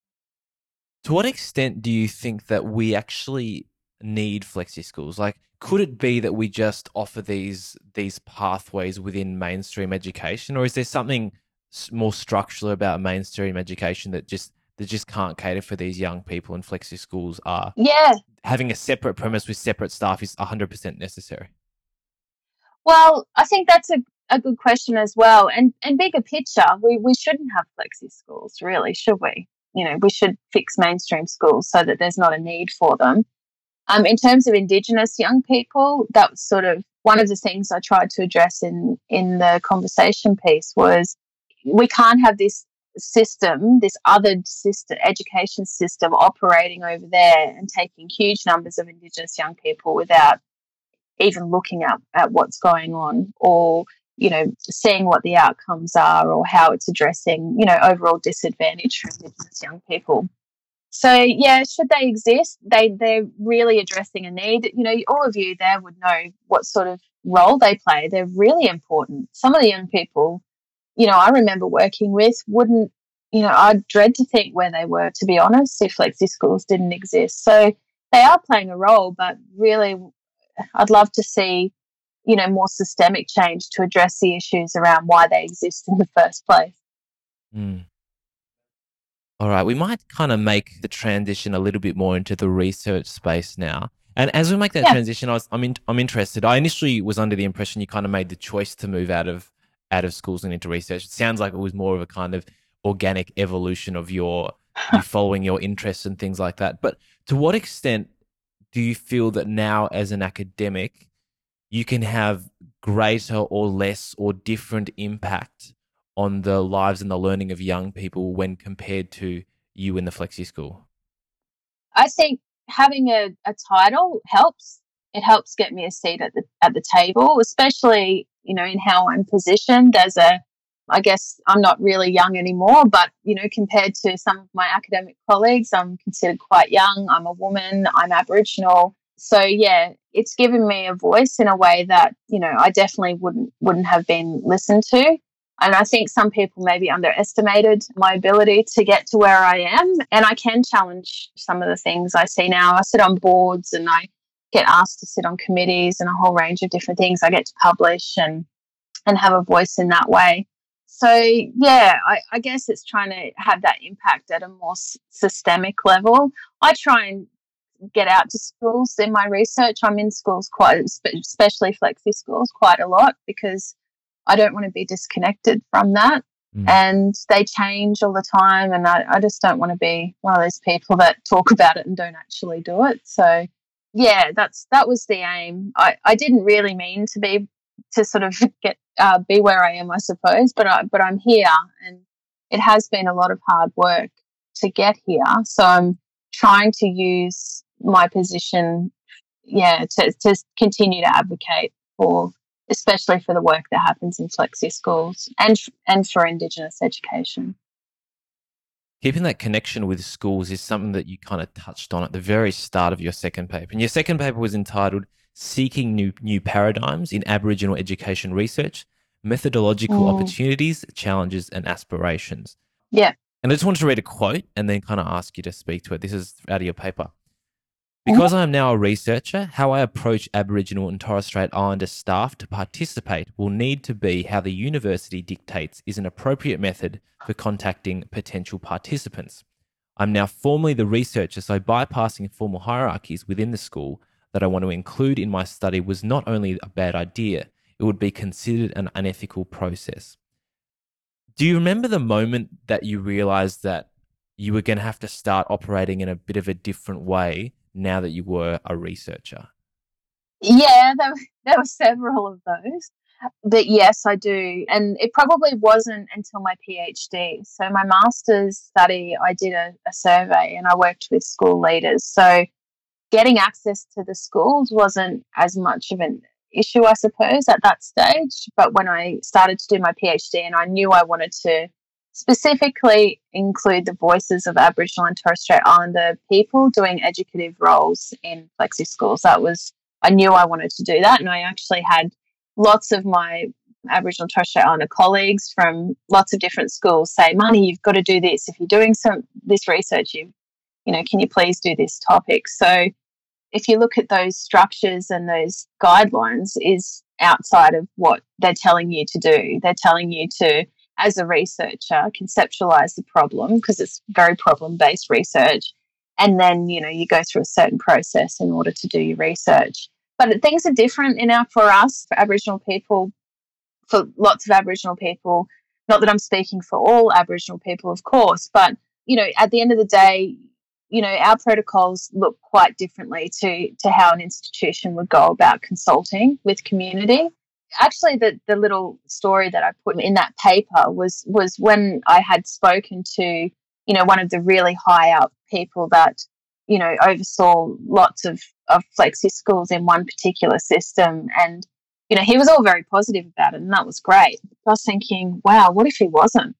To what extent do you think that we actually need flexi schools? Like, could it be that we just offer these these pathways within mainstream education, or is there something more structural about mainstream education that just that just can't cater for these young people and flexi schools are Yeah. having a separate premise with separate staff is 100% necessary Well, I think that's a, a good question as well. And and bigger picture, we, we shouldn't have flexi schools, really, should we? You know, we should fix mainstream schools so that there's not a need for them. Um, in terms of Indigenous young people, that was sort of one of the things I tried to address in in the conversation piece was we can't have this system, this other system, education system operating over there and taking huge numbers of Indigenous young people without even looking at, at what's going on or you know seeing what the outcomes are or how it's addressing you know overall disadvantage for indigenous young people. So yeah should they exist they they're really addressing a need. You know all of you there would know what sort of role they play. They're really important. Some of the young people you know i remember working with wouldn't you know i'd dread to think where they were to be honest if flexi schools didn't exist so they are playing a role but really I'd love to see, you know, more systemic change to address the issues around why they exist in the first place. Mm. All right, we might kind of make the transition a little bit more into the research space now. And as we make that Yeah. transition, I was, I'm in, I'm interested. I initially was under the impression you kind of made the choice to move out of out of schools and into research. It sounds like it was more of a kind of organic evolution of your [LAUGHS] you following your interests and things like that. But to what extent do you feel that now, as an academic, you can have greater or less or different impact on the lives and the learning of young people when compared to you in the flexi school? I think having a, a title helps. It helps get me a seat at the at the table, especially you know in how I'm positioned as a. I guess I'm not really young anymore, but you know, compared to some of my academic colleagues, I'm considered quite young. I'm a woman. I'm Aboriginal. So yeah, it's given me a voice in a way that you know I definitely wouldn't wouldn't have been listened to. And I think some people maybe underestimated my ability to get to where I am. And I can challenge some of the things I see now. I sit on boards and I get asked to sit on committees and a whole range of different things. I get to publish and and have a voice in that way. So yeah, I, I guess it's trying to have that impact at a more s- systemic level. I try and get out to schools in my research. I'm in schools quite, especially flexi schools, quite a lot because I don't want to be disconnected from that. Mm. And they change all the time, and I, I just don't want to be one of those people that talk [LAUGHS] about it and don't actually do it. So, yeah, that's that was the aim. I, I didn't really mean to be to sort of [LAUGHS] get uh, be where I am, I suppose, but I but I'm here, and it has been a lot of hard work to get here. So I'm trying to use my position, yeah, to to continue to advocate for especially for the work that happens in flexi schools and and for Indigenous education. Keeping that connection with schools is something that you kind of touched on at the very start of your second paper. And your second paper was entitled Seeking New, New Paradigms in Aboriginal Education Research Methodological Mm. Opportunities, Challenges, and Aspirations. Yeah. And I just wanted to read a quote and then kind of ask you to speak to it. This is out of your paper. Uh-huh. Because I am now a researcher, how I approach Aboriginal and Torres Strait Islander staff to participate will need to be how the university dictates is an appropriate method for contacting potential participants. I'm now formally the researcher, so bypassing formal hierarchies within the school that I want to include in my study was not only a bad idea, it would be considered an unethical process. Do you remember the moment that you realized that you were going to have to start operating in a bit of a different way now that you were a researcher? Yeah, there, [LAUGHS] there were several of those. But yes, I do. And it probably wasn't until my PhD. So, my master's study, I did a, a survey and I worked with school leaders. So, getting access to the schools wasn't as much of an issue, I suppose, at that stage. But when I started to do my PhD and I knew I wanted to specifically include the voices of Aboriginal and Torres Strait Islander people doing educative roles in flexi schools, that was, I knew I wanted to do that. And I actually had lots of my Aboriginal and Torres Strait Islander colleagues from lots of different schools say, Marnee, you've got to do this. If you're doing some this research, you you know, can you please do this topic? So if you look at those structures and those guidelines is outside of what they're telling you to do. They're telling you to, as a researcher, conceptualize the problem because it's very problem based research. And then, you know, you go through a certain process in order to do your research. But things are different in our, for us, for Aboriginal people, for lots of Aboriginal people. Not that I'm speaking for all Aboriginal people, of course, but, you know, at the end of the day, you know, our protocols look quite differently to to how an institution would go about consulting with community. Actually, the the little story that I put in that paper was was when I had spoken to, you know, one of the really high up people that, you know, oversaw lots of of flexi schools in one particular system and you know, he was all very positive about it and that was great. I was thinking, wow, what if he wasn't?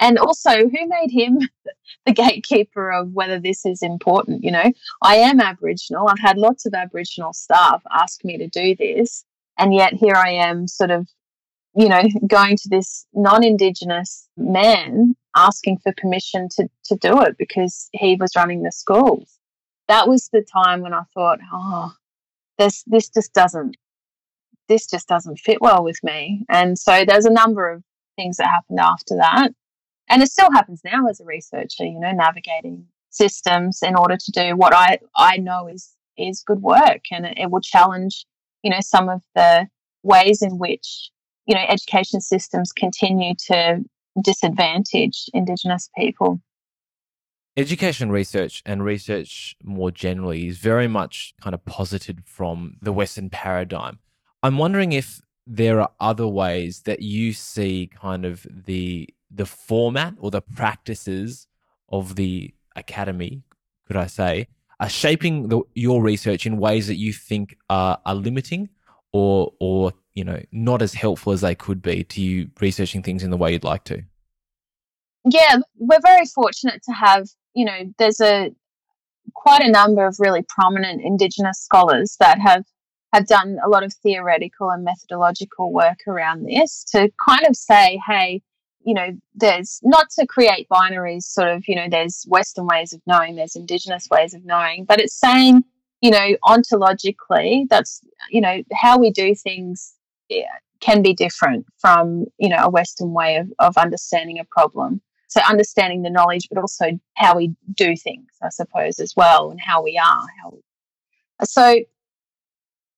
And also, who made him [LAUGHS] the gatekeeper of whether this is important? You know, I am Aboriginal. I've had lots of Aboriginal staff ask me to do this. And yet here I am, sort of, you know, going to this non Indigenous man asking for permission to, to do it because he was running the schools. That was the time when I thought, oh, this, this just doesn't this just doesn't fit well with me. And so there's a number of things that happened after that. And it still happens now as a researcher, you know, navigating systems in order to do what I, I know is is good work and it, it will challenge, you know, some of the ways in which, you know, education systems continue to disadvantage Indigenous people. Education research and research more generally is very much kind of posited from the Western paradigm. I'm wondering if there are other ways that you see kind of the the format or the practices of the academy, could I say, are shaping the, your research in ways that you think are, are limiting or or you know not as helpful as they could be to you researching things in the way you'd like to. Yeah, we're very fortunate to have you know, there's a quite a number of really prominent Indigenous scholars that have have done a lot of theoretical and methodological work around this to kind of say, hey, you know, there's not to create binaries, sort of, you know, there's Western ways of knowing, there's Indigenous ways of knowing, but it's saying, you know, ontologically, that's, you know, how we do things yeah, can be different from, you know, a Western way of, of understanding a problem. So understanding the knowledge, but also how we do things, I suppose, as well, and how we are. How so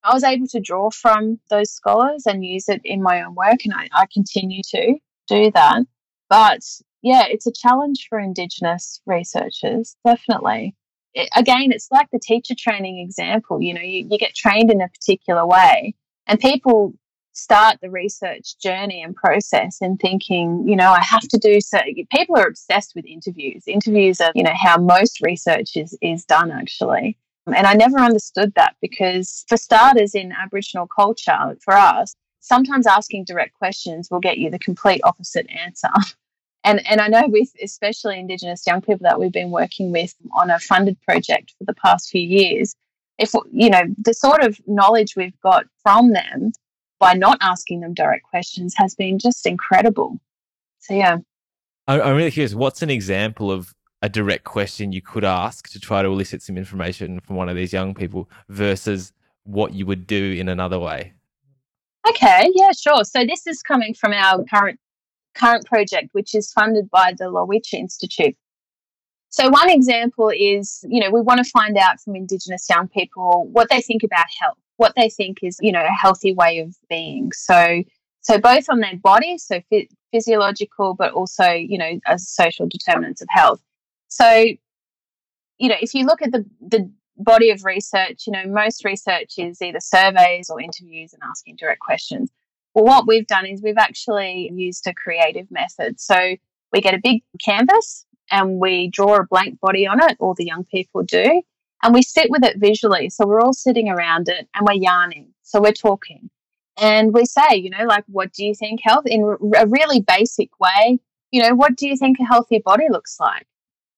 I was able to draw from those scholars and use it in my own work, and I, I continue to do that. But yeah, it's a challenge for Indigenous researchers, definitely. It, again, it's like the teacher training example. You know, you, you get trained in a particular way, and people start the research journey and process and thinking, you know, I have to do so. People are obsessed with interviews. Interviews are, you know, how most research is, is done actually. And I never understood that because, for starters, in Aboriginal culture, for us, sometimes asking direct questions will get you the complete opposite answer. [LAUGHS] And, and I know with especially Indigenous young people that we've been working with on a funded project for the past few years, if you know the sort of knowledge we've got from them by not asking them direct questions has been just incredible. So, yeah. I'm really curious. What's an example of a direct question you could ask to try to elicit some information from one of these young people versus what you would do in another way? Okay, yeah, sure. So this is coming from our current current project, which is funded by the Lowitja Institute. So one example is, you know, we want to find out from Indigenous young people what they think about health what they think is, you know, a healthy way of being. So, so both on their body, so physiological, but also, you know, as social determinants of health. So, you know, if you look at the the body of research, you know, most research is either surveys or interviews and asking direct questions. Well, what we've done is we've actually used a creative method. So we get a big canvas and we draw a blank body on it, all the young people do and we sit with it visually. So we're all sitting around it and we're yarning. So we're talking and we say, you know, like, what do you think health in a really basic way? You know, what do you think a healthy body looks like?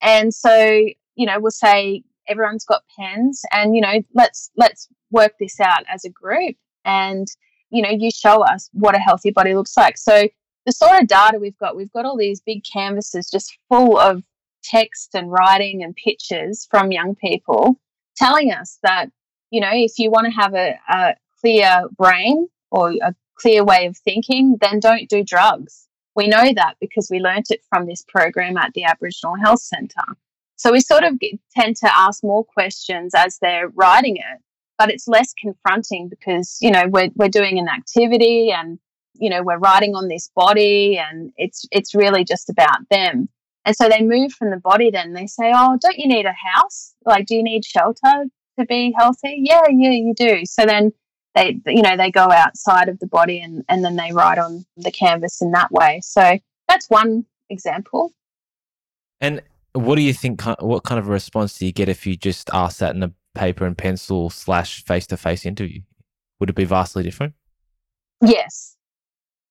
And so, you know, we'll say everyone's got pens and, you know, let's, let's work this out as a group. And, you know, you show us what a healthy body looks like. So the sort of data we've got, we've got all these big canvases just full of text and writing and pictures from young people telling us that, you know, if you want to have a, a clear brain or a clear way of thinking, then don't do drugs. We know that because we learnt it from this program at the Aboriginal Health Centre. So we sort of tend to ask more questions as they're writing it, but it's less confronting because, you know, we're, we're doing an activity and, you know, we're writing on this body and it's, it's really just about them. And so they move from the body then. They say, Oh, don't you need a house? Like, do you need shelter to be healthy? Yeah, yeah, you do. So then they, you know, they go outside of the body and, and then they write on the canvas in that way. So that's one example. And what do you think? What kind of a response do you get if you just ask that in a paper and pencil slash face to face interview? Would it be vastly different? Yes.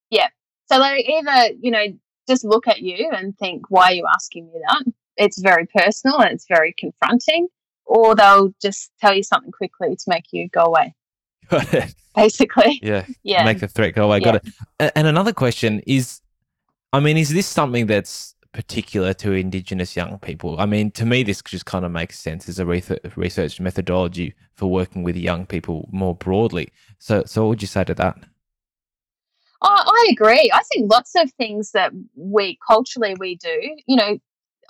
Yeah. So they either, you know, just look at you and think, why are you asking me that? It's very personal and it's very confronting. Or they'll just tell you something quickly to make you go away. [LAUGHS] Got it. Basically. Yeah. [LAUGHS] Yeah. Make the threat go away. Yeah. Got it. And another question is I mean, is this something that's particular to Indigenous young people? I mean, to me, this just kind of makes sense as a research methodology for working with young people more broadly. So, so what would you say to that? Oh, I agree. I think lots of things that we culturally we do, you know,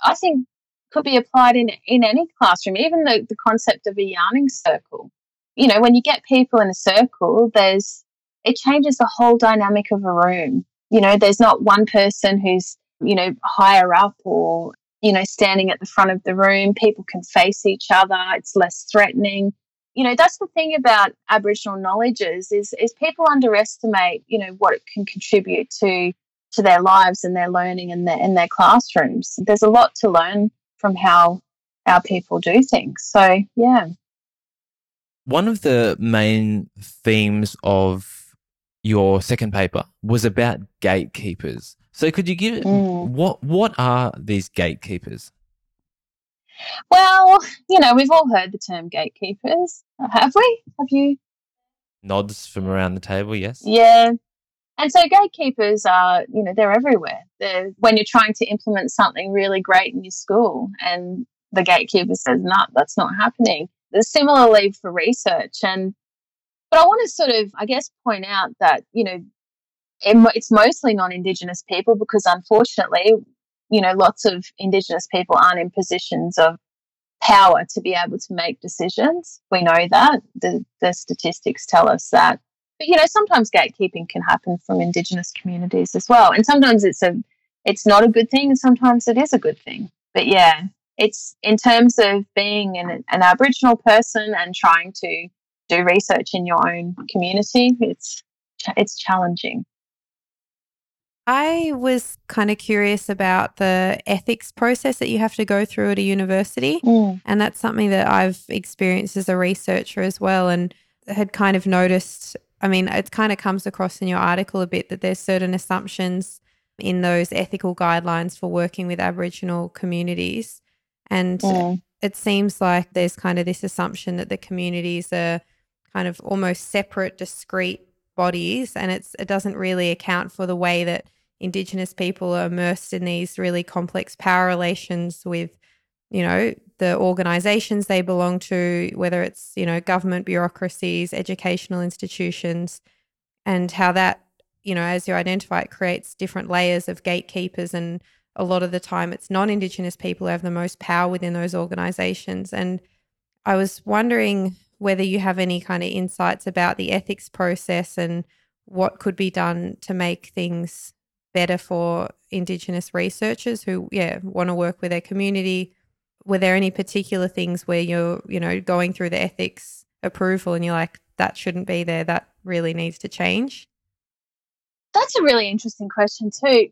I think could be applied in in any classroom. Even the, the concept of a yarning circle. You know, when you get people in a circle, there's it changes the whole dynamic of a room. You know, there's not one person who's, you know, higher up or, you know, standing at the front of the room. People can face each other. It's less threatening you know that's the thing about aboriginal knowledges is is people underestimate you know what it can contribute to to their lives and their learning and their in their classrooms there's a lot to learn from how our people do things so yeah one of the main themes of your second paper was about gatekeepers so could you give mm. what what are these gatekeepers well, you know, we've all heard the term gatekeepers, have we? Have you? Nods from around the table, yes. Yeah. And so gatekeepers are, you know, they're everywhere. They're, when you're trying to implement something really great in your school and the gatekeeper says, no, that's not happening. There's similarly for research. And, but I want to sort of, I guess, point out that, you know, it's mostly non-Indigenous people because unfortunately you know, lots of Indigenous people aren't in positions of power to be able to make decisions. We know that. The, the statistics tell us that. But, you know, sometimes gatekeeping can happen from Indigenous communities as well. And sometimes it's a it's not a good thing and sometimes it is a good thing. But yeah, it's in terms of being an, an Aboriginal person and trying to do research in your own community, it's it's challenging. I was kind of curious about the ethics process that you have to go through at a university. Mm. And that's something that I've experienced as a researcher as well and had kind of noticed. I mean, it kind of comes across in your article a bit that there's certain assumptions in those ethical guidelines for working with Aboriginal communities. And mm. it seems like there's kind of this assumption that the communities are kind of almost separate, discrete bodies and it's it doesn't really account for the way that indigenous people are immersed in these really complex power relations with you know the organizations they belong to whether it's you know government bureaucracies educational institutions and how that you know as you identify it creates different layers of gatekeepers and a lot of the time it's non-indigenous people who have the most power within those organizations. And i was wondering whether you have any kind of insights about the ethics process and what could be done to make things better for Indigenous researchers who, yeah, want to work with their community. Were there any particular things where you're, you know, going through the ethics approval and you're like, that shouldn't be there, that really needs to change? That's a really interesting question, too.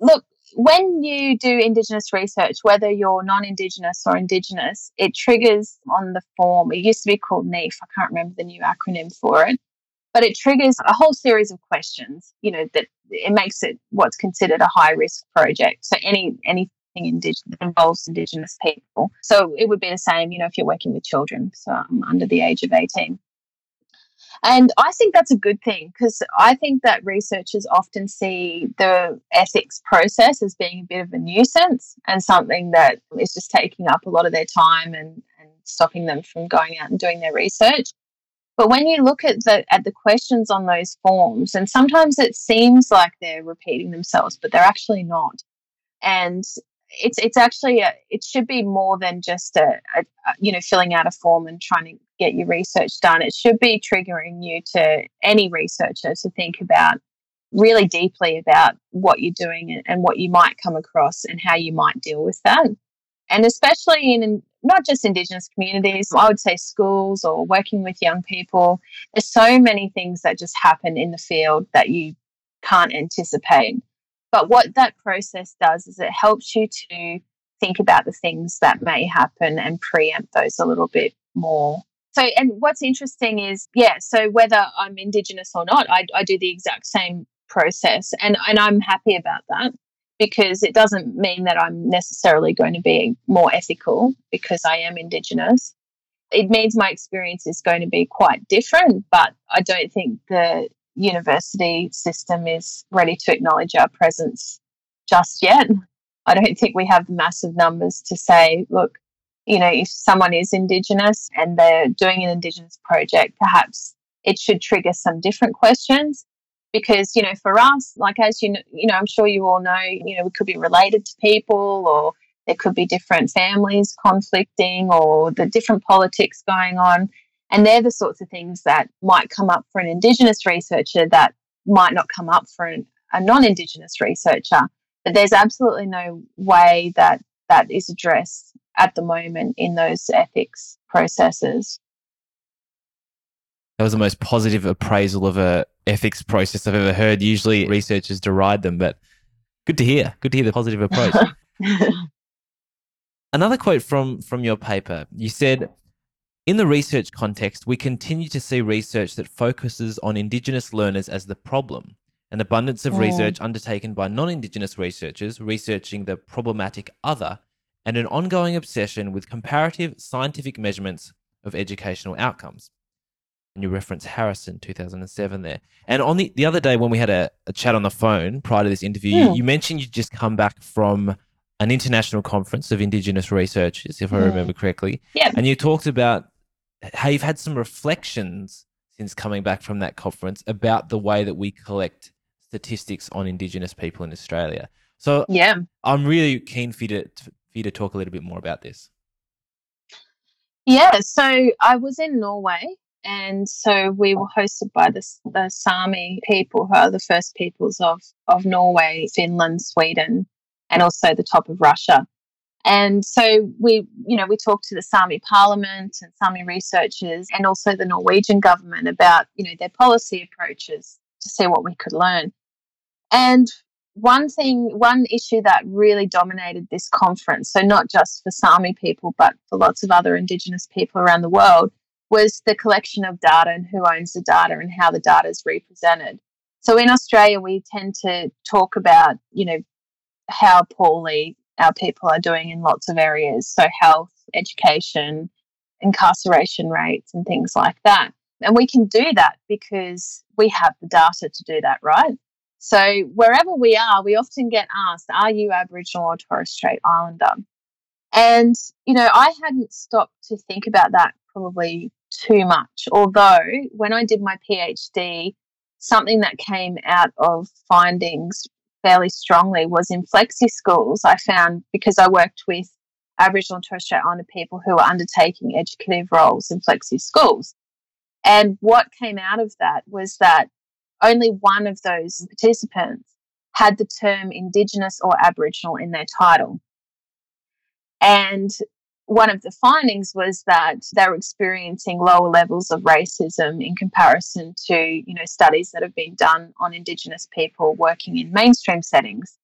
Look, when you do Indigenous research, whether you're non Indigenous or Indigenous, it triggers on the form. It used to be called NEAF. I can't remember the new acronym for it. But it triggers a whole series of questions, you know, that it makes it what's considered a high risk project. So any anything indigenous involves Indigenous people. So it would be the same, you know, if you're working with children, so um, under the age of 18. And I think that's a good thing because I think that researchers often see the ethics process as being a bit of a nuisance and something that is just taking up a lot of their time and, and stopping them from going out and doing their research. But when you look at the at the questions on those forms, and sometimes it seems like they're repeating themselves, but they're actually not. And it's it's actually a, it should be more than just a, a, you know filling out a form and trying to get your research done. It should be triggering you to any researcher to think about really deeply about what you're doing and what you might come across and how you might deal with that. And especially in not just indigenous communities i would say schools or working with young people there's so many things that just happen in the field that you can't anticipate but what that process does is it helps you to think about the things that may happen and preempt those a little bit more. So, and what's interesting is, yeah, so whether I'm Indigenous or not, I, I do the exact same process. And, and I'm happy about that because it doesn't mean that I'm necessarily going to be more ethical because I am Indigenous. It means my experience is going to be quite different, but I don't think the university system is ready to acknowledge our presence just yet. I don't think we have massive numbers to say, look, you know, if someone is Indigenous and they're doing an Indigenous project, perhaps it should trigger some different questions. Because, you know, for us, like as you know, you know, I'm sure you all know, you know, we could be related to people or there could be different families conflicting or the different politics going on. And they're the sorts of things that might come up for an Indigenous researcher that might not come up for an, a non Indigenous researcher. But there's absolutely no way that that is addressed at the moment in those ethics processes. That was the most positive appraisal of a ethics process I've ever heard. Usually researchers deride them, but good to hear. Good to hear the positive approach. [LAUGHS] Another quote from from your paper. You said, in the research context, we continue to see research that focuses on Indigenous learners as the problem, an abundance of oh. research undertaken by non Indigenous researchers researching the problematic other, and an ongoing obsession with comparative scientific measurements of educational outcomes. And you reference Harrison 2007 there. And on the, the other day when we had a, a chat on the phone prior to this interview, you, hmm. you mentioned you'd just come back from an international conference of Indigenous researchers, if I hmm. remember correctly. Yeah. And you talked about how you've had some reflections since coming back from that conference about the way that we collect statistics on Indigenous people in Australia. So yeah. I'm really keen for you to, for you to talk a little bit more about this. Yeah, so I was in Norway, and so we were hosted by the, the Sami people, who are the first peoples of, of Norway, Finland, Sweden, and also the top of Russia. And so we, you know, we talked to the Sami Parliament and Sami researchers, and also the Norwegian government about, you know, their policy approaches to see what we could learn. And one thing, one issue that really dominated this conference, so not just for Sami people, but for lots of other Indigenous people around the world, was the collection of data and who owns the data and how the data is represented. So in Australia, we tend to talk about, you know, how poorly our people are doing in lots of areas. So health, education, incarceration rates, and things like that. And we can do that because we have the data to do that, right? So wherever we are, we often get asked, Are you Aboriginal or Torres Strait Islander? And, you know, I hadn't stopped to think about that probably too much. Although when I did my PhD, something that came out of findings fairly strongly was in flexi schools. I found because I worked with Aboriginal and Torres Strait Islander people who were undertaking educative roles in flexi schools. And what came out of that was that only one of those participants had the term Indigenous or Aboriginal in their title. And one of the findings was that they were experiencing lower levels of racism in comparison to you know studies that have been done on indigenous people working in mainstream settings.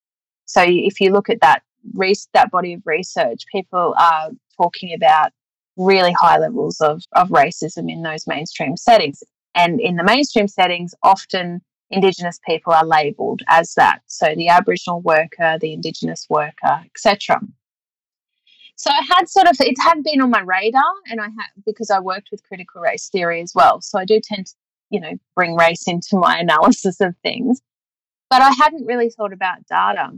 So if you look at that that body of research people are talking about really high levels of, of racism in those mainstream settings. And in the mainstream settings often indigenous people are labelled as that. So the aboriginal worker the indigenous worker etc so I had sort of it had been on my radar, and I had because I worked with critical race theory as well. So I do tend to, you know, bring race into my analysis of things, but I hadn't really thought about data.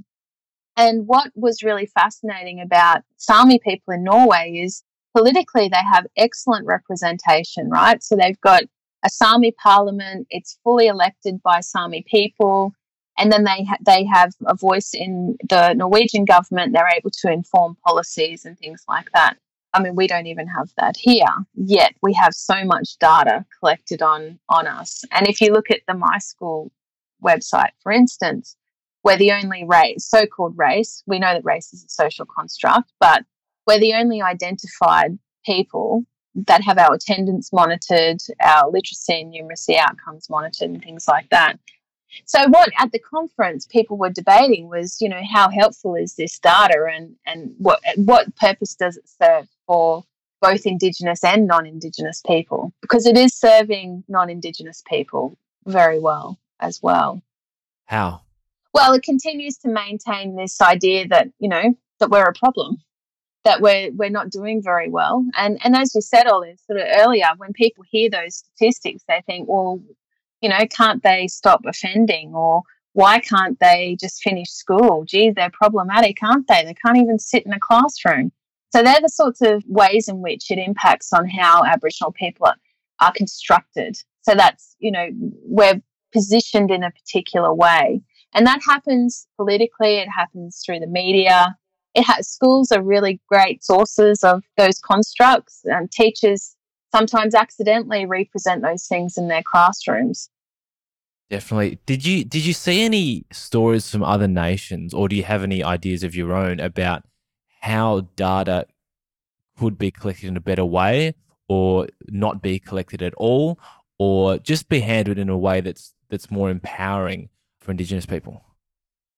And what was really fascinating about Sami people in Norway is politically they have excellent representation, right? So they've got a Sami parliament, it's fully elected by Sami people and then they ha- they have a voice in the Norwegian government. They're able to inform policies and things like that. I mean, we don't even have that here yet. We have so much data collected on on us. And if you look at the My School website, for instance, we're the only race, so-called race. We know that race is a social construct, but we're the only identified people that have our attendance monitored, our literacy and numeracy outcomes monitored, and things like that. So what at the conference people were debating was, you know, how helpful is this data and and what what purpose does it serve for both indigenous and non-indigenous people because it is serving non-indigenous people very well as well. How? Well, it continues to maintain this idea that, you know, that we're a problem that we're we're not doing very well. And and as you said, Ollie, sort of earlier, when people hear those statistics, they think, well, you know, can't they stop offending or why can't they just finish school? Geez, they're problematic, aren't they? They can't even sit in a classroom. So they're the sorts of ways in which it impacts on how Aboriginal people are, are constructed. So that's, you know, we're positioned in a particular way. And that happens politically, it happens through the media. It has schools are really great sources of those constructs, and teachers sometimes accidentally represent those things in their classrooms. Definitely. Did you did you see any stories from other nations, or do you have any ideas of your own about how data could be collected in a better way, or not be collected at all, or just be handled in a way that's that's more empowering for Indigenous people?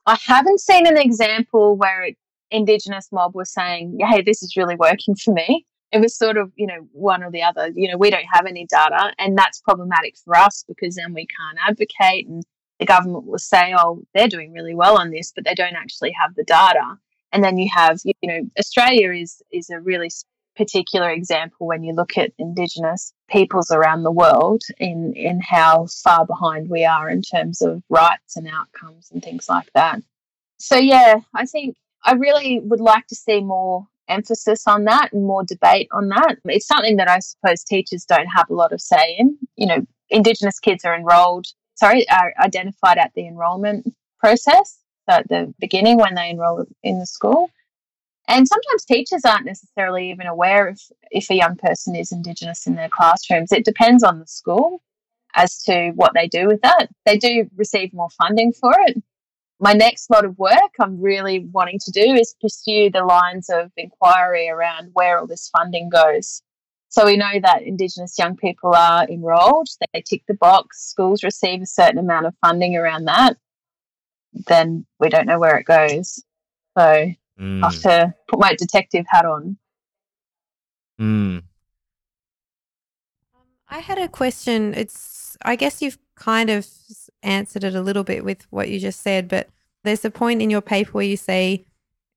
I haven't seen an example where it, Indigenous mob was saying, "Hey, this is really working for me." It was sort of, you know, one or the other. You know, we don't have any data, and that's problematic for us because then we can't advocate, and the government will say, "Oh, they're doing really well on this," but they don't actually have the data. And then you have, you know, Australia is is a really particular example when you look at Indigenous peoples around the world in, in how far behind we are in terms of rights and outcomes and things like that. So, yeah, I think I really would like to see more emphasis on that and more debate on that. It's something that I suppose teachers don't have a lot of say in. You know, Indigenous kids are enrolled, sorry, are identified at the enrolment process, so at the beginning when they enroll in the school. And sometimes teachers aren't necessarily even aware if, if a young person is Indigenous in their classrooms. It depends on the school as to what they do with that. They do receive more funding for it. My next lot of work I'm really wanting to do is pursue the lines of inquiry around where all this funding goes. So we know that Indigenous young people are enrolled, they tick the box, schools receive a certain amount of funding around that. Then we don't know where it goes. So Mm. I have to put my detective hat on. Mm. I had a question. It's, I guess you've kind of answered it a little bit with what you just said, but there's a point in your paper where you say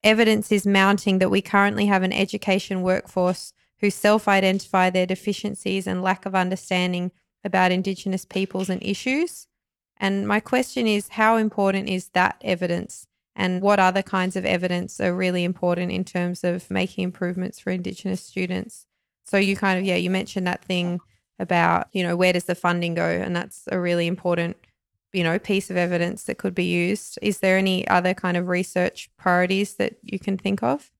evidence is mounting that we currently have an education workforce who self identify their deficiencies and lack of understanding about Indigenous peoples and issues. And my question is how important is that evidence and what other kinds of evidence are really important in terms of making improvements for Indigenous students. So you kind of, yeah, you mentioned that thing about, you know, where does the funding go? And that's a really important, you know, piece of evidence that could be used. Is there any other kind of research priorities that you can think of?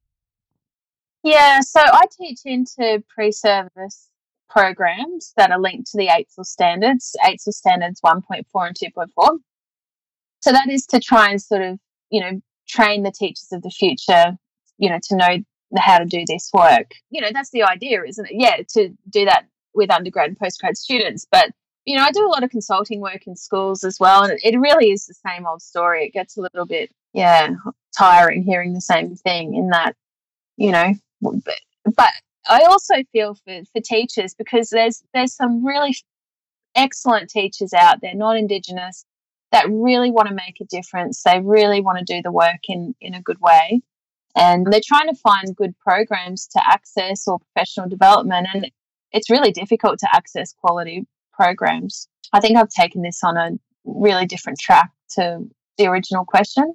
Yeah, so I teach into pre service programs that are linked to the AITSL standards, AITSL standards 1.4 and 2.4. So that is to try and sort of you know, train the teachers of the future, you know, to know how to do this work. You know, that's the idea, isn't it? Yeah, to do that with undergrad and postgrad students. But, you know, I do a lot of consulting work in schools as well. And it really is the same old story. It gets a little bit, yeah, tiring hearing the same thing in that, you know, but, but I also feel for, for teachers because there's there's some really excellent teachers out there, not Indigenous, that really want to make a difference. They really want to do the work in, in a good way. And they're trying to find good programs to access or professional development. And it's really difficult to access quality programs. I think I've taken this on a really different track to the original question.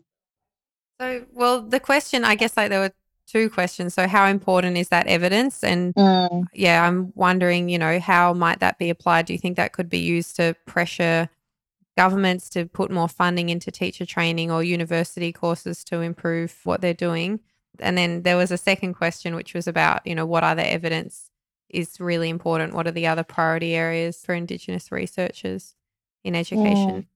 So, well, the question, I guess, like there were two questions. So, how important is that evidence? And mm. yeah, I'm wondering, you know, how might that be applied? Do you think that could be used to pressure governments to put more funding into teacher training or university courses to improve what they're doing. And then there was a second question, which was about, you know, what other evidence is really important? What are the other priority areas for Indigenous researchers in education?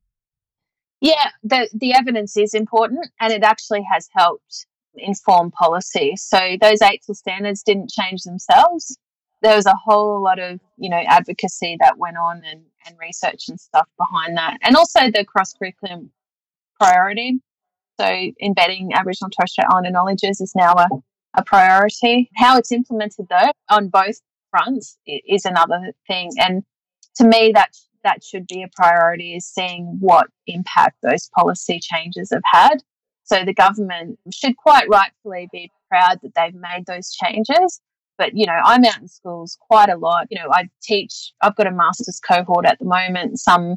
Yeah, yeah the, the evidence is important and it actually has helped inform policy. So those AITSL standards didn't change themselves. There was a whole lot of, you know, advocacy that went on and and research and stuff behind that. And also the cross curriculum priority. So embedding Aboriginal and Torres Strait Islander knowledges is now a, a priority. How it's implemented though on both fronts is another thing. And to me that that should be a priority is seeing what impact those policy changes have had. So the government should quite rightfully be proud that they've made those changes but, you know, I'm out in schools quite a lot. You know, I teach, I've got a master's cohort at the moment. Some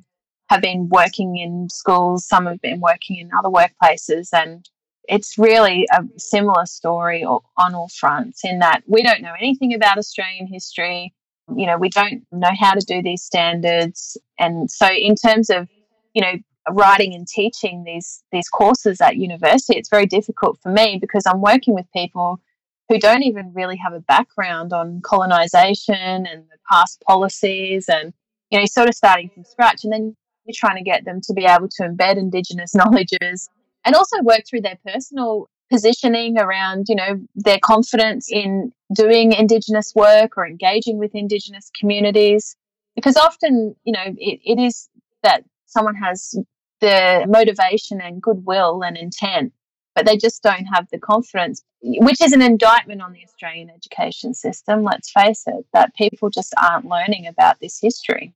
have been working in schools, some have been working in other workplaces, and it's really a similar story on all fronts in that we don't know anything about Australian history. You know, we don't know how to do these standards. And so, in terms of, you know, writing and teaching these these courses at university, it's very difficult for me because I'm working with people who don't even really have a background on colonization and the past policies and you know sort of starting from scratch and then you're trying to get them to be able to embed indigenous [LAUGHS] knowledges and also work through their personal positioning around you know their confidence in doing indigenous work or engaging with indigenous communities because often you know it, it is that someone has the motivation and goodwill and intent but they just don't have the confidence, which is an indictment on the Australian education system, let's face it, that people just aren't learning about this history.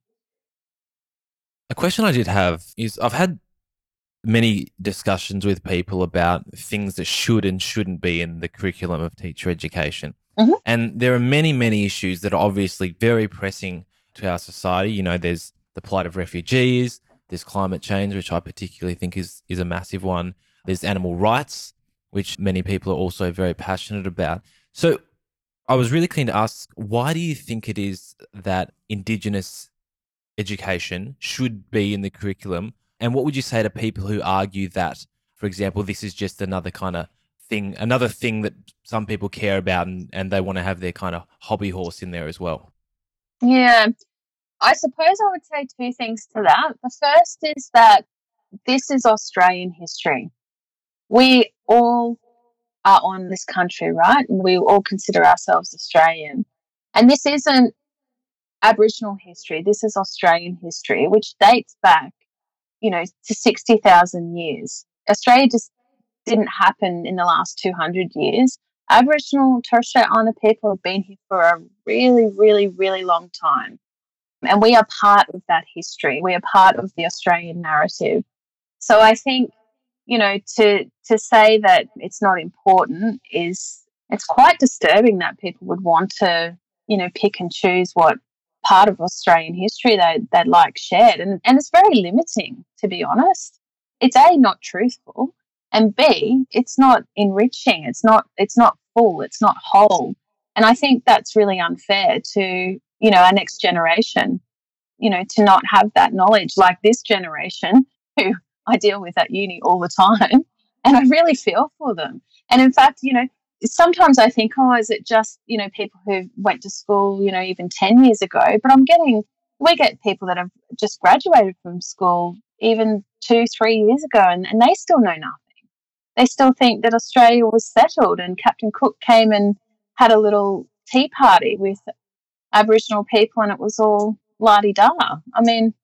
A question I did have is I've had many discussions with people about things that should and shouldn't be in the curriculum of teacher education. Mm-hmm. And there are many, many issues that are obviously very pressing to our society. You know, there's the plight of refugees, there's climate change, which I particularly think is, is a massive one. There's animal rights, which many people are also very passionate about. So I was really keen to ask why do you think it is that Indigenous education should be in the curriculum? And what would you say to people who argue that, for example, this is just another kind of thing, another thing that some people care about and, and they want to have their kind of hobby horse in there as well? Yeah, I suppose I would say two things to that. The first is that this is Australian history we all are on this country, right? And we all consider ourselves Australian. And this isn't Aboriginal history, this is Australian history, which dates back, you know, to 60,000 years. Australia just didn't happen in the last 200 years. Aboriginal and Torres Strait Islander people have been here for a really, really, really long time. And we are part of that history. We are part of the Australian narrative. So I think you know, to to say that it's not important is it's quite disturbing that people would want to, you know, pick and choose what part of Australian history they they'd like shared, and and it's very limiting to be honest. It's a not truthful, and b it's not enriching. It's not it's not full. It's not whole, and I think that's really unfair to you know our next generation. You know, to not have that knowledge like this generation [LAUGHS] who I deal with at uni all the time. And I really feel for them. And in fact, you know, sometimes I think, oh, is it just, you know, people who went to school, you know, even 10 years ago? But I'm getting, we get people that have just graduated from school even two, three years ago, and, and they still know nothing. They still think that Australia was settled and Captain Cook came and had a little tea party with Aboriginal people and it was all la di da. I mean,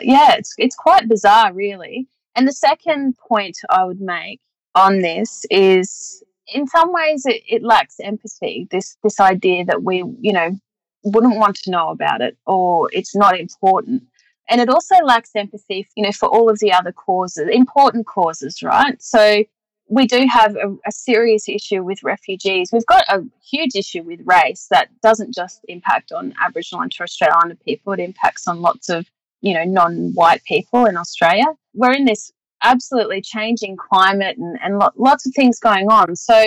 yeah, it's it's quite bizarre, really. And the second point I would make on this is, in some ways, it, it lacks empathy. This this idea that we, you know, wouldn't want to know about it or it's not important. And it also lacks empathy, you know, for all of the other causes, important causes, right? So we do have a, a, serious issue with refugees. We've got a huge issue with race that doesn't just impact on Aboriginal and Torres Strait Islander people, it impacts on lots of you know, non-white people in Australia. We're in this absolutely changing climate and, and lo- lots of things going on. So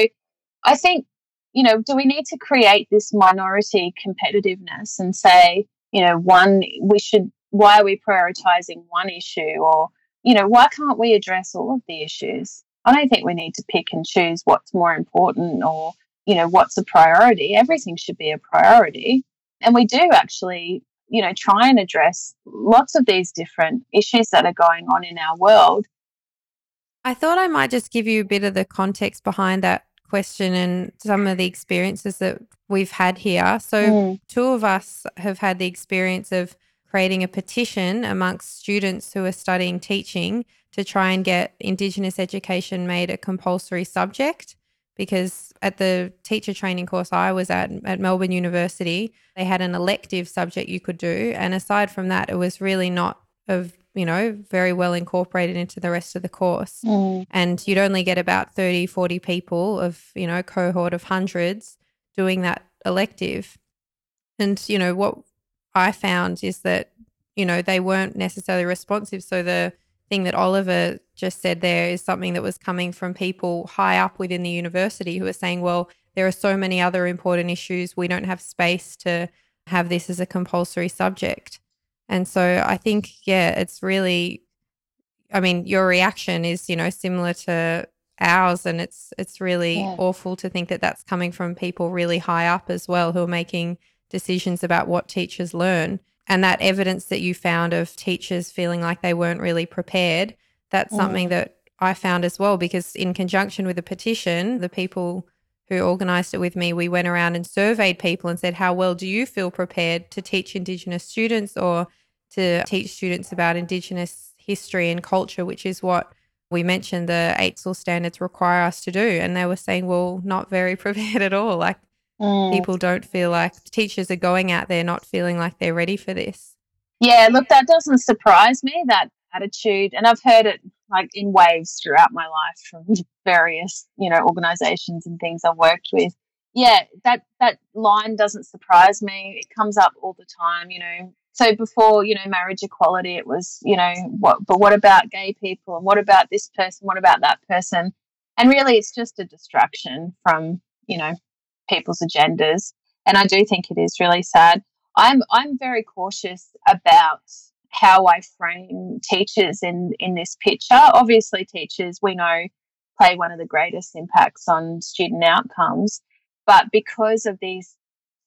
I think, you know, do we need to create this minority competitiveness and say, you know, one, we should, why are we prioritizing one issue? Or, you know, why can't we address all of the issues? I don't think we need to pick and choose what's more important or, you know, what's a priority. Everything should be a priority. And we do actually you know, try and address lots of these different issues that are going on in our world. I thought I might just give you a bit of the context behind that question and some of the experiences that we've had here. So, mm. two of us have had the experience of creating a petition amongst students who are studying teaching to try and get Indigenous education made a compulsory subject because at the teacher training course I was at at Melbourne University, they had an elective subject you could do. And aside from that, it was really not of you know, very well incorporated into the rest of the course. Mm. And you'd only get about 30, 40 people of, you know, cohort of hundreds doing that elective. And, you know, what I found is that you know, they weren't necessarily responsive. So the thing that Oliver just said there is something that was coming from people high up within the university who are saying, well, there are so many other important issues. We don't have space to have this as a compulsory subject. And so I think, yeah, it's really, I mean, your reaction is, you know, similar to ours. And it's, it's really Yeah. awful to think that that's coming from people really high up as well who are making decisions about what teachers learn. And that evidence that you found of teachers feeling like they weren't really prepared, that's mm. something that I found as well, because in conjunction with the petition, the people who organized it with me, we went around and surveyed people and said, How well do you feel prepared to teach Indigenous students or to teach students about Indigenous history and culture, which is what we mentioned the AITSL standards require us to do. And they were saying, Well, not very [LAUGHS] prepared at all. Like Mm. people don't feel like teachers are going out there not feeling like they're ready for this. Yeah, look, that doesn't surprise me, that attitude. And I've heard it like in waves throughout my life from [LAUGHS] various, you know, organizations and things I've worked with. Yeah, that that line doesn't surprise me. It comes up all the time, you know. So before, you know, marriage equality, it was, you know, what but what about gay people and what about this person? What about that person? And really it's just a distraction from, you know, people's agendas. And I do think it is really sad. I'm I'm very cautious about how I frame teachers in in this picture. Obviously, teachers we know play one of the greatest impacts on student outcomes, but because of these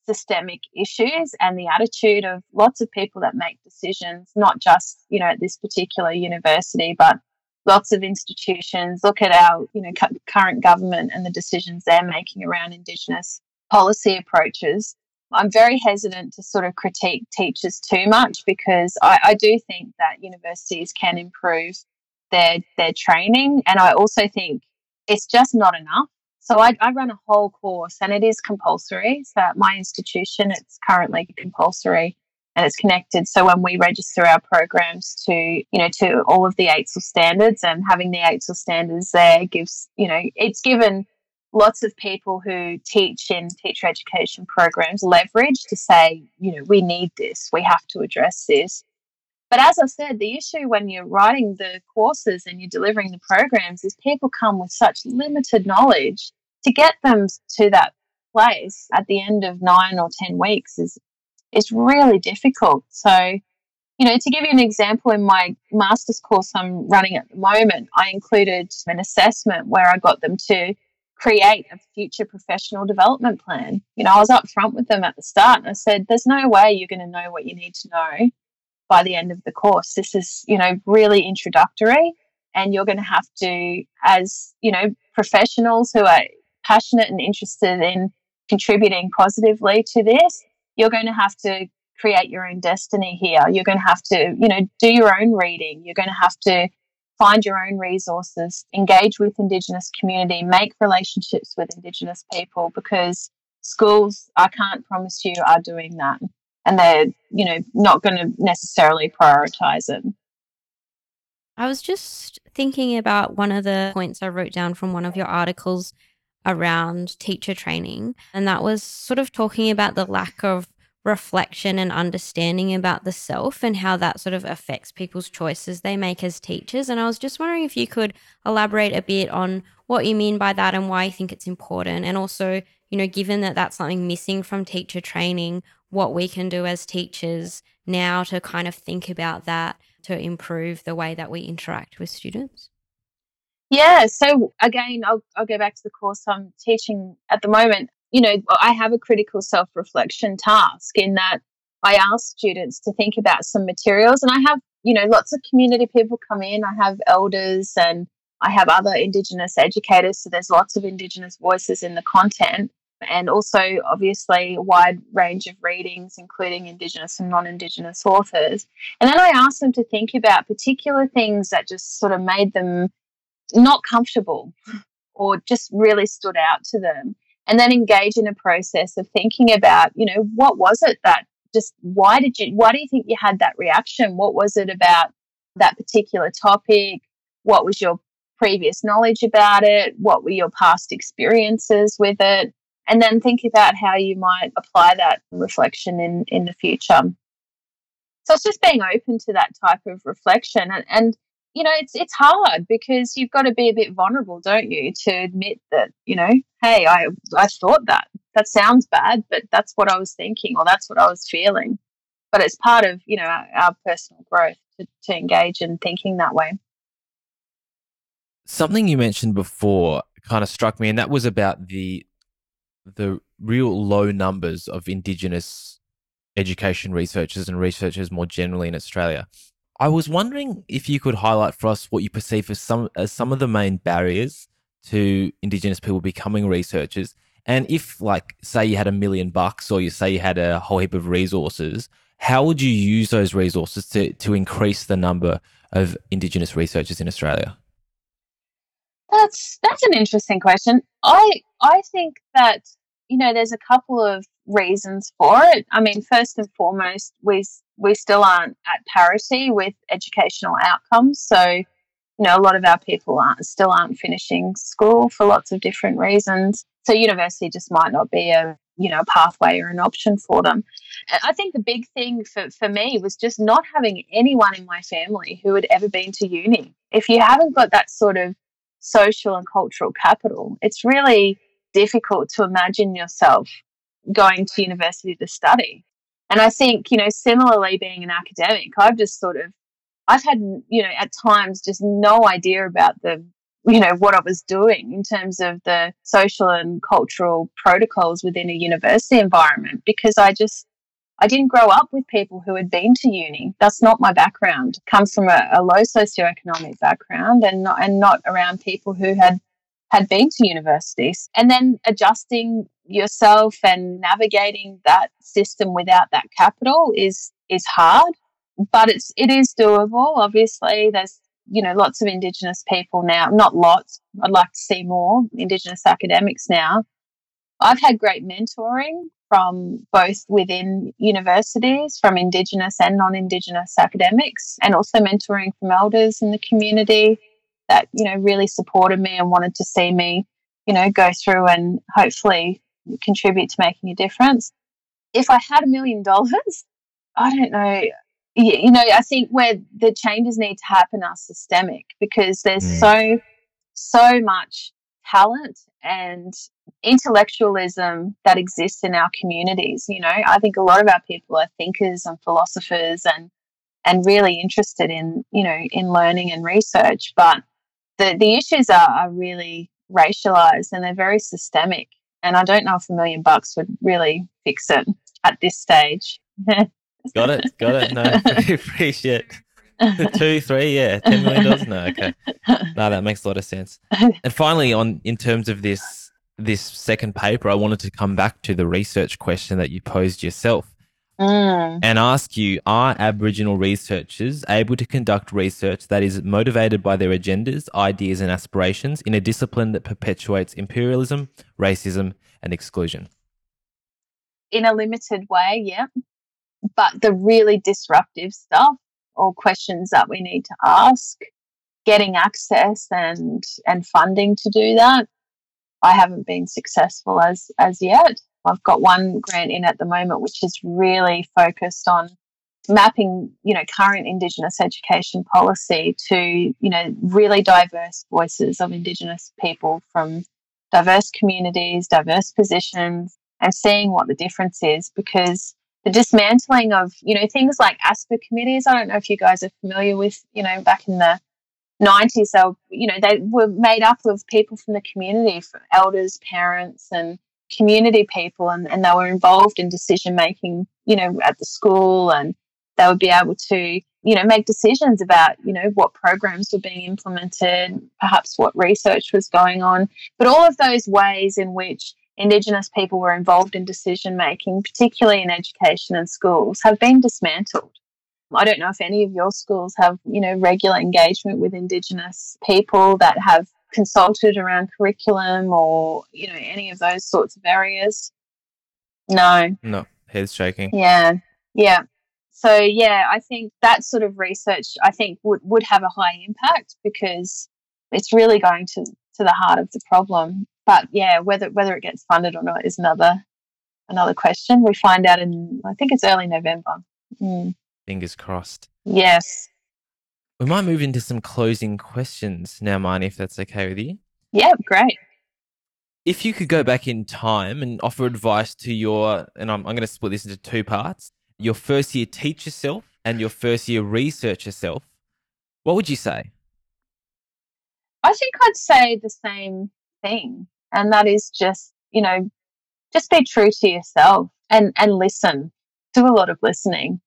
systemic issues and the attitude of lots of people that make decisions, not just you know at this particular university, but lots of institutions. Look at our you know cu- current government and the decisions they're making around Indigenous policy approaches. I'm very hesitant to sort of critique teachers too much because I, I do think that universities can improve their their training, and I also think it's just not enough. So I, I run a whole course, and it is compulsory. So at my institution, it's currently compulsory, and it's connected. So when we register our programs to you know to all of the AITSL standards, and having the AITSL standards there gives you know it's given lots of people who teach in teacher education programs leverage to say, you know, we need this, we have to address this. But as I've said, the issue when you're writing the courses and you're delivering the programs is people come with such limited knowledge to get them to that place at the end of nine or ten weeks is is really difficult. So, you know, to give you an example, in my master's course I'm running at the moment, I included an assessment where I got them to create a future professional development plan. You know, I was up front with them at the start and I said, there's no way you're going to know what you need to know by the end of the course. This is, you know, really introductory and you're going to have to, as, you know, professionals who are passionate and interested in contributing positively to this, you're going to have to create your own destiny here. You're going to have to, you know, do your own reading. You're going to have to find your own resources, engage with Indigenous community, make relationships with Indigenous people because schools, I can't promise you, are doing that. And they're, you know, not going to necessarily prioritize it. I was just thinking about one of the points I wrote down from one of your articles around teacher training, and that was sort of talking about the lack of reflection and understanding about the self and how that sort of affects people's choices they make as teachers. And I was just wondering if you could elaborate a bit on what you mean by that and why you think it's important. And also, you know, given that that's something missing from teacher training, what we can do as teachers now to kind of think about that to improve the way that we interact with students. Yeah. So again, I'll, I'll go back to the course I'm teaching at the moment. You know, I have a critical self reflection task in that I ask students to think about some materials, and I have, you know, lots of community people come in. I have elders and I have other Indigenous educators. So there's lots of Indigenous voices in the content, and also obviously a wide range of readings, including Indigenous and non Indigenous authors. And then I ask them to think about particular things that just sort of made them not comfortable or just really stood out to them and then engage in a process of thinking about you know what was it that just why did you why do you think you had that reaction? What was it about that particular topic? What was your previous knowledge about it? What were your past experiences with it and then think about how you might apply that reflection in in the future So it's just being open to that type of reflection. And, and you know, it's it's hard because you've got to be a bit vulnerable, don't you, to admit that, you know, hey, I I thought that. That sounds bad, but that's what I was thinking or that's what I was feeling. But it's part of, you know, our, our personal growth to, to engage in thinking that way. Something you mentioned before kind of struck me, and that was about the the real low numbers of Indigenous education researchers and researchers more generally in Australia. I was wondering if you could highlight for us what you perceive as some as some of the main barriers to Indigenous people becoming researchers, and if, like, say you had a million bucks, or you say you had a whole heap of resources, how would you use those resources to to increase the number of Indigenous researchers in Australia? That's that's an interesting question. I I think that you know there's a couple of reasons for it. I mean, first and foremost, we we still aren't at parity with educational outcomes. So, you know, a lot of our people aren't still aren't finishing school for lots of different reasons. So, university just might not be a you know pathway or an option for them. I think the big thing for, for me was just not having anyone in my family who had ever been to uni. If you haven't got that sort of social and cultural capital, it's really difficult to imagine yourself going to university to study. And I think, you know, similarly being an academic, I've just sort of, I've had, you know, at times just no idea about the, you know, what I was doing in terms of the social and cultural protocols within a university environment because I just, I didn't grow up with people who had been to uni. That's not my background. Comes from a, a low socioeconomic background and not, and not around people who had had been to universities. And then adjusting yourself and navigating that system without that capital is is hard, but it's it is doable. Obviously, there's you know lots of Indigenous people now. Not lots. I'd like to see more Indigenous academics now. I've had great mentoring from both within universities, from Indigenous and non Indigenous academics, and also mentoring from elders in the community that, you know, really supported me and wanted to see me, you know, go through and hopefully contribute to making a difference. If I had a million dollars, [LAUGHS] I don't know. You know, I think where the changes need to happen are systemic because there's mm. so, so much talent and intellectualism that exists in our communities. You know, I think a lot of our people are thinkers and philosophers and and really interested in you know in learning and research, but the the issues are, are really racialized and they're very systemic. And I don't know if a million bucks would really fix it at this stage. [LAUGHS] got it, got it. No, [LAUGHS] appreciate two, three, yeah, ten million dollars. No, okay, [LAUGHS] no, that makes a lot of sense. And finally, on in terms of this this second paper, I wanted to come back to the research question that you posed yourself. Mm. And ask you Are Aboriginal researchers able to conduct research that is motivated by their agendas, ideas, and aspirations in a discipline that perpetuates imperialism, racism, and exclusion? In a limited way, yeah. But the really disruptive stuff or questions that we need to ask, getting access and and funding to do that. I haven't been successful as as yet. I've got one grant in at the moment which is really focused on mapping, you know, current Indigenous education policy to, you know, really diverse voices of Indigenous people from diverse communities, diverse positions, and seeing what the difference is because the dismantling of you know things like ASSPA committees. I don't know if you guys are familiar with you know back in the 90s they you know they were made up of people from the community from elders parents and community people and, and they were involved in decision making you know at the school and they would be able to you know make decisions about you know what programs were being implemented perhaps what research was going on but all of those ways in which Indigenous people were involved in decision making, particularly in education and schools, have been dismantled. I don't know if any of your schools have, you know, regular engagement with Indigenous people that have consulted around curriculum or, you know, any of those sorts of areas. No. No, head's shaking. Yeah. Yeah. So yeah, I think that sort of research I think would, would have a high impact because it's really going to, to the heart of the problem but yeah, whether whether it gets funded or not is another another question. We find out in I think it's early November. Mm. Fingers crossed. Yes. We might move into some closing questions now, Marnee, if that's okay with you. Yep, great. If you could go back in time and offer advice to your, and I'm, I'm going to split this into two parts your first year teacher self and your first year researcher self, what would you say? I think I'd say the same thing. And that is just, you know, just be true to yourself and, and listen. Do a lot of listening.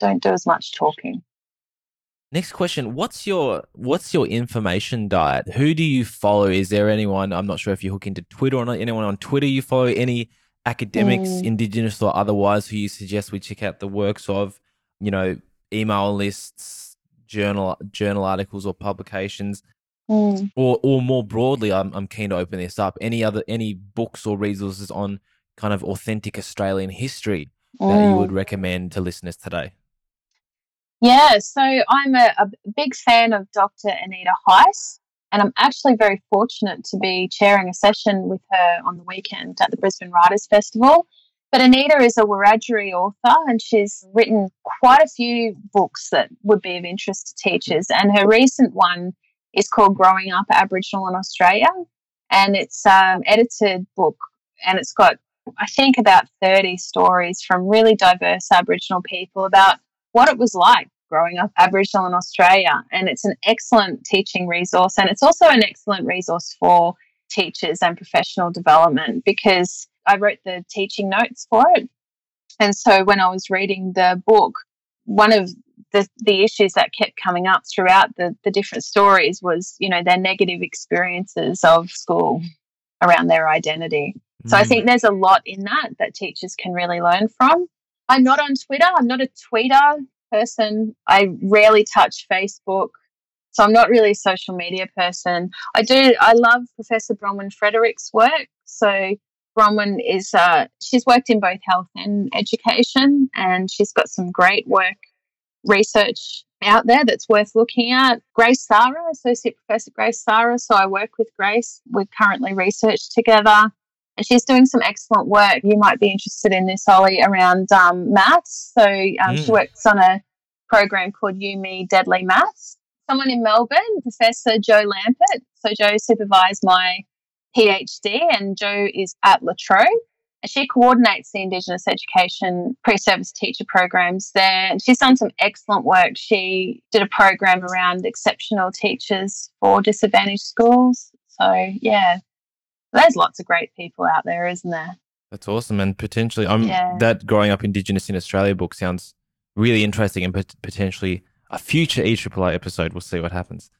Don't do as much talking. Next question: What's your what's your information diet? Who do you follow? Is there anyone? I'm not sure if you hook into Twitter or not. Anyone on Twitter you follow? Any academics, Mm. Indigenous or otherwise, who you suggest we check out the works of? You know, email lists, journal journal articles or publications, Mm. or or more broadly, I'm I'm keen to open this up. Any other any books or resources on kind of authentic Australian history that you Mm. would recommend to listeners today? Yeah, so I'm a, a big fan of Dr. Anita Heiss, and I'm actually very fortunate to be chairing a session with her on the weekend at the Brisbane Writers Festival. But Anita is a Wiradjuri author, and she's written quite a few books that would be of interest to teachers. And her recent one is called Growing Up Aboriginal in Australia, and it's an edited book, and it's got I think about 30 stories from really diverse Aboriginal people about what it was like growing up Aboriginal in Australia. And it's an excellent teaching resource. And it's also an excellent resource for teachers and professional development because I wrote the teaching notes for it. And so when I was reading the book, one of the, the issues that kept coming up throughout the, the different stories was, you know, their negative experiences of school around their identity. So I Mm. think there's a lot in that that teachers can really learn from. I'm not on Twitter. I'm not a tweeter person. I rarely touch Facebook. So I'm not really a social media person. I do I love Professor Bronwyn Fredericks' work. So Bronwyn is uh, she's worked in both health and education and she's got some great work research out there that's worth looking at. Grace Sarra, Associate Professor Grace Sarra. So I work with Grace. We're currently research together and she's doing some excellent work. You might be interested in this, Ollie, around um, maths. So um, she Mm. works on a program called YuMi Deadly Maths. Someone in Melbourne, Professor Jo Lampert. So Jo supervised my PhD, and Jo is at La Trobe. And she coordinates the Indigenous education pre-service teacher programs there. And she's done some excellent work. She did a program around exceptional teachers for disadvantaged schools. So yeah, there's lots of great people out there, isn't there? That's awesome, and potentially, I'm Yeah. that growing up Indigenous in Australia book sounds really interesting, and pot- potentially a future E ERRR episode. We'll see what happens.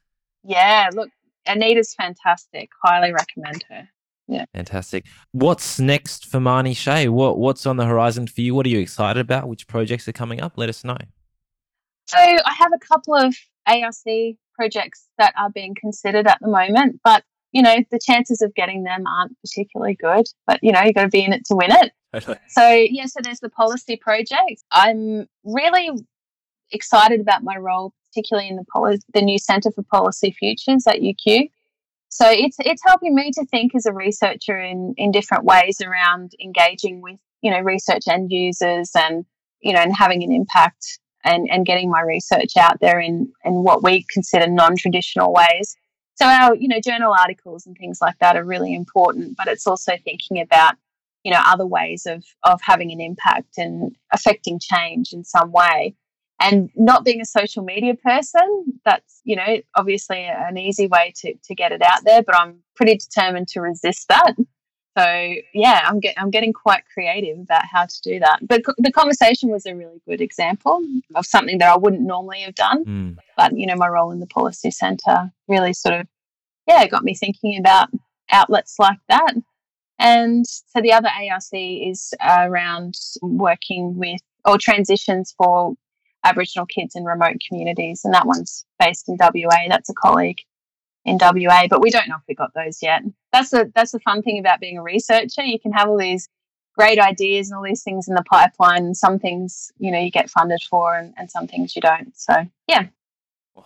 Yeah, look, Anita's fantastic. Highly recommend her. Yeah. Fantastic. What's next for Marnee Shay? What What's on the horizon for you? What are you excited about? Which projects are coming up? Let us know. So I have a couple of ARC projects that are being considered at the moment, but you know the chances of getting them aren't particularly good. But you know you've got to be in it to win it. Totally. So yeah, so there's the policy project. I'm really excited about my role, particularly in the poli- the new Centre for Policy Futures at UQ. So it's it's helping me to think as a researcher in in different ways around engaging with you know research end users and you know and having an impact and and getting my research out there in in what we consider non-traditional ways. So our you know journal articles and things like that are really important, but it's also thinking about you know other ways of of having an impact and affecting change in some way. And not being a social media person that's you know obviously an easy way to to get it out there but i'm pretty determined to resist that so yeah i'm get, i'm getting quite creative about how to do that. But co- the conversation was a really good example of something that i wouldn't normally have done. Mm. but you know my role in the policy centre really sort of yeah got me thinking about outlets like that. And so the other ARC is around working with or transitions for aboriginal kids in remote communities. And that one's based in WA that's a colleague in WA but we don't know if we got those yet that's the that's the fun thing about being a researcher you can have all these great ideas and all these things in the pipeline and some things you know you get funded for and, and some things you don't so yeah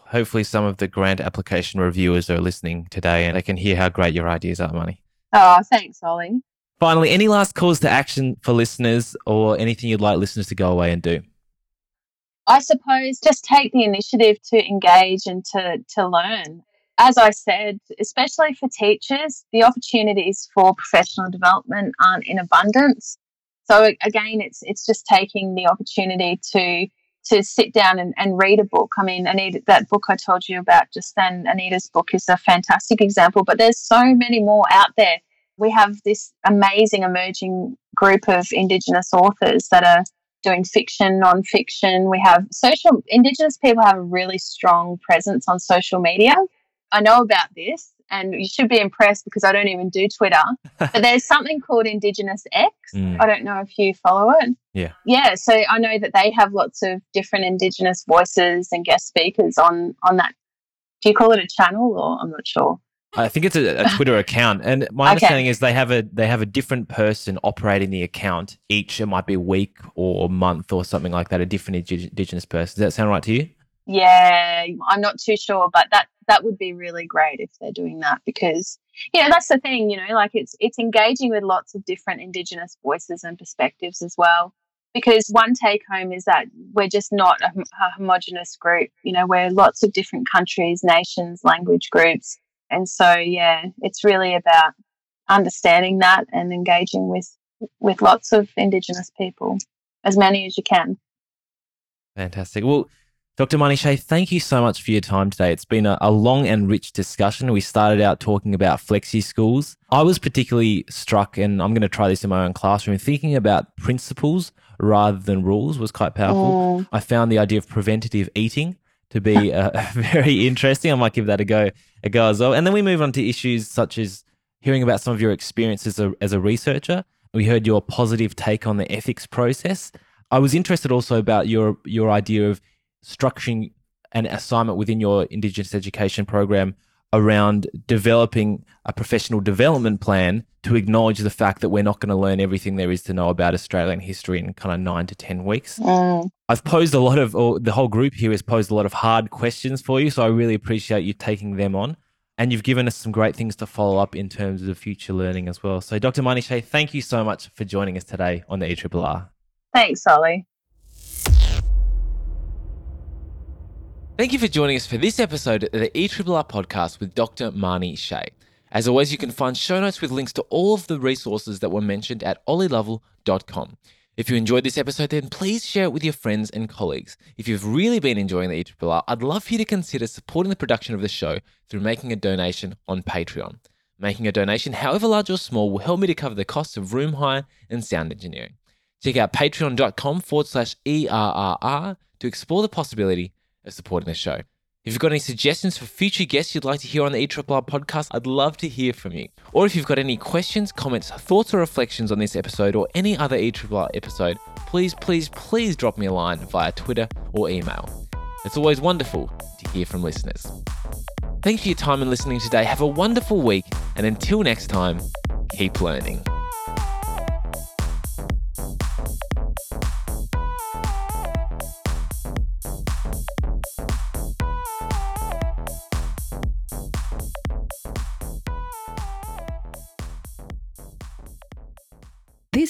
Hopefully, some of the grant application reviewers are listening today, and they can hear how great your ideas are, Marnee. Oh, thanks, Ollie. Finally, any last calls to action for listeners, or anything you'd like listeners to go away and do? I suppose just take the initiative to engage and to, to learn. As I said, especially for teachers, the opportunities for professional development aren't in abundance. So again, it's it's just taking the opportunity to to sit down and, and read a book. I mean, Anita, that book I told you about just then, Anita's book is a fantastic example, but there's so many more out there. We have this amazing emerging group of Indigenous authors that are doing fiction, non-fiction. We have social Indigenous people have a really strong presence on social media. I know about this and you should be impressed because I don't even do Twitter. [LAUGHS] but there's something called Indigenous X. Mm. I don't know if you follow it. Yeah. Yeah. So I know that they have lots of different Indigenous voices and guest speakers on on that. Do you call it a channel or I'm not sure. I think it's a, a Twitter account, and my [LAUGHS] Okay. understanding is they have a they have a different person operating the account each. It might be a week or a month or something like that. A different indi- Indigenous person. Does that sound right to you? Yeah, I'm not too sure, but that that would be really great if they're doing that because you know that's the thing. You know, like it's it's engaging with lots of different Indigenous voices and perspectives as well. Because one take home is that we're just not a, a homogenous group. You know, we're lots of different countries, nations, language groups, and so yeah, it's really about understanding that and engaging with with lots of Indigenous people, as many as you can. Fantastic. Well, Dr. Marnee Shay, thank you so much for your time today. It's been a, a long and rich discussion. We started out talking about flexi schools. I was particularly struck, and I'm going to try this in my own classroom, thinking about principles rather than rules was quite powerful. Mm. I found the idea of preventative eating to be uh, [LAUGHS] very interesting. I might give that a go, a go as well. And then we move on to issues such as hearing about some of your experiences as a, as a researcher. We heard your positive take on the ethics process. I was interested also about your your idea of structuring an assignment within your Indigenous education program around developing a professional development plan to acknowledge the fact that we're not going to learn everything there is to know about Australian history in kind of nine to 10 weeks. Mm. I've posed a lot of, or the whole group here has posed a lot of hard questions for you. So I really appreciate you taking them on. And you've given us some great things to follow up in terms of future learning as well. So, Dr. Marnee Shay, thank you so much for joining us today on the E ERRR. Thanks, Ollie. Thank you for joining us for this episode of the ERRR podcast with Dr. Marnee Shay. As always, you can find show notes with links to all of the resources that were mentioned at ollielovell.com. If you enjoyed this episode, then please share it with your friends and colleagues. If you've really been enjoying the ERRR, I'd love for you to consider supporting the production of the show through making a donation on Patreon. Making a donation, however large or small, will help me to cover the costs of room hire and sound engineering. Check out patreon.com forward slash ERRR to explore the possibility of supporting the show. If you've got any suggestions for future guests you'd like to hear on the E ERRR podcast, I'd love to hear from you. Or if you've got any questions, comments, thoughts, or reflections on this episode or any other E ERRR episode, please, please, please drop me a line via Twitter or email. It's always wonderful to hear from listeners. Thanks for your time and listening today. Have a wonderful week, and until next time, keep learning.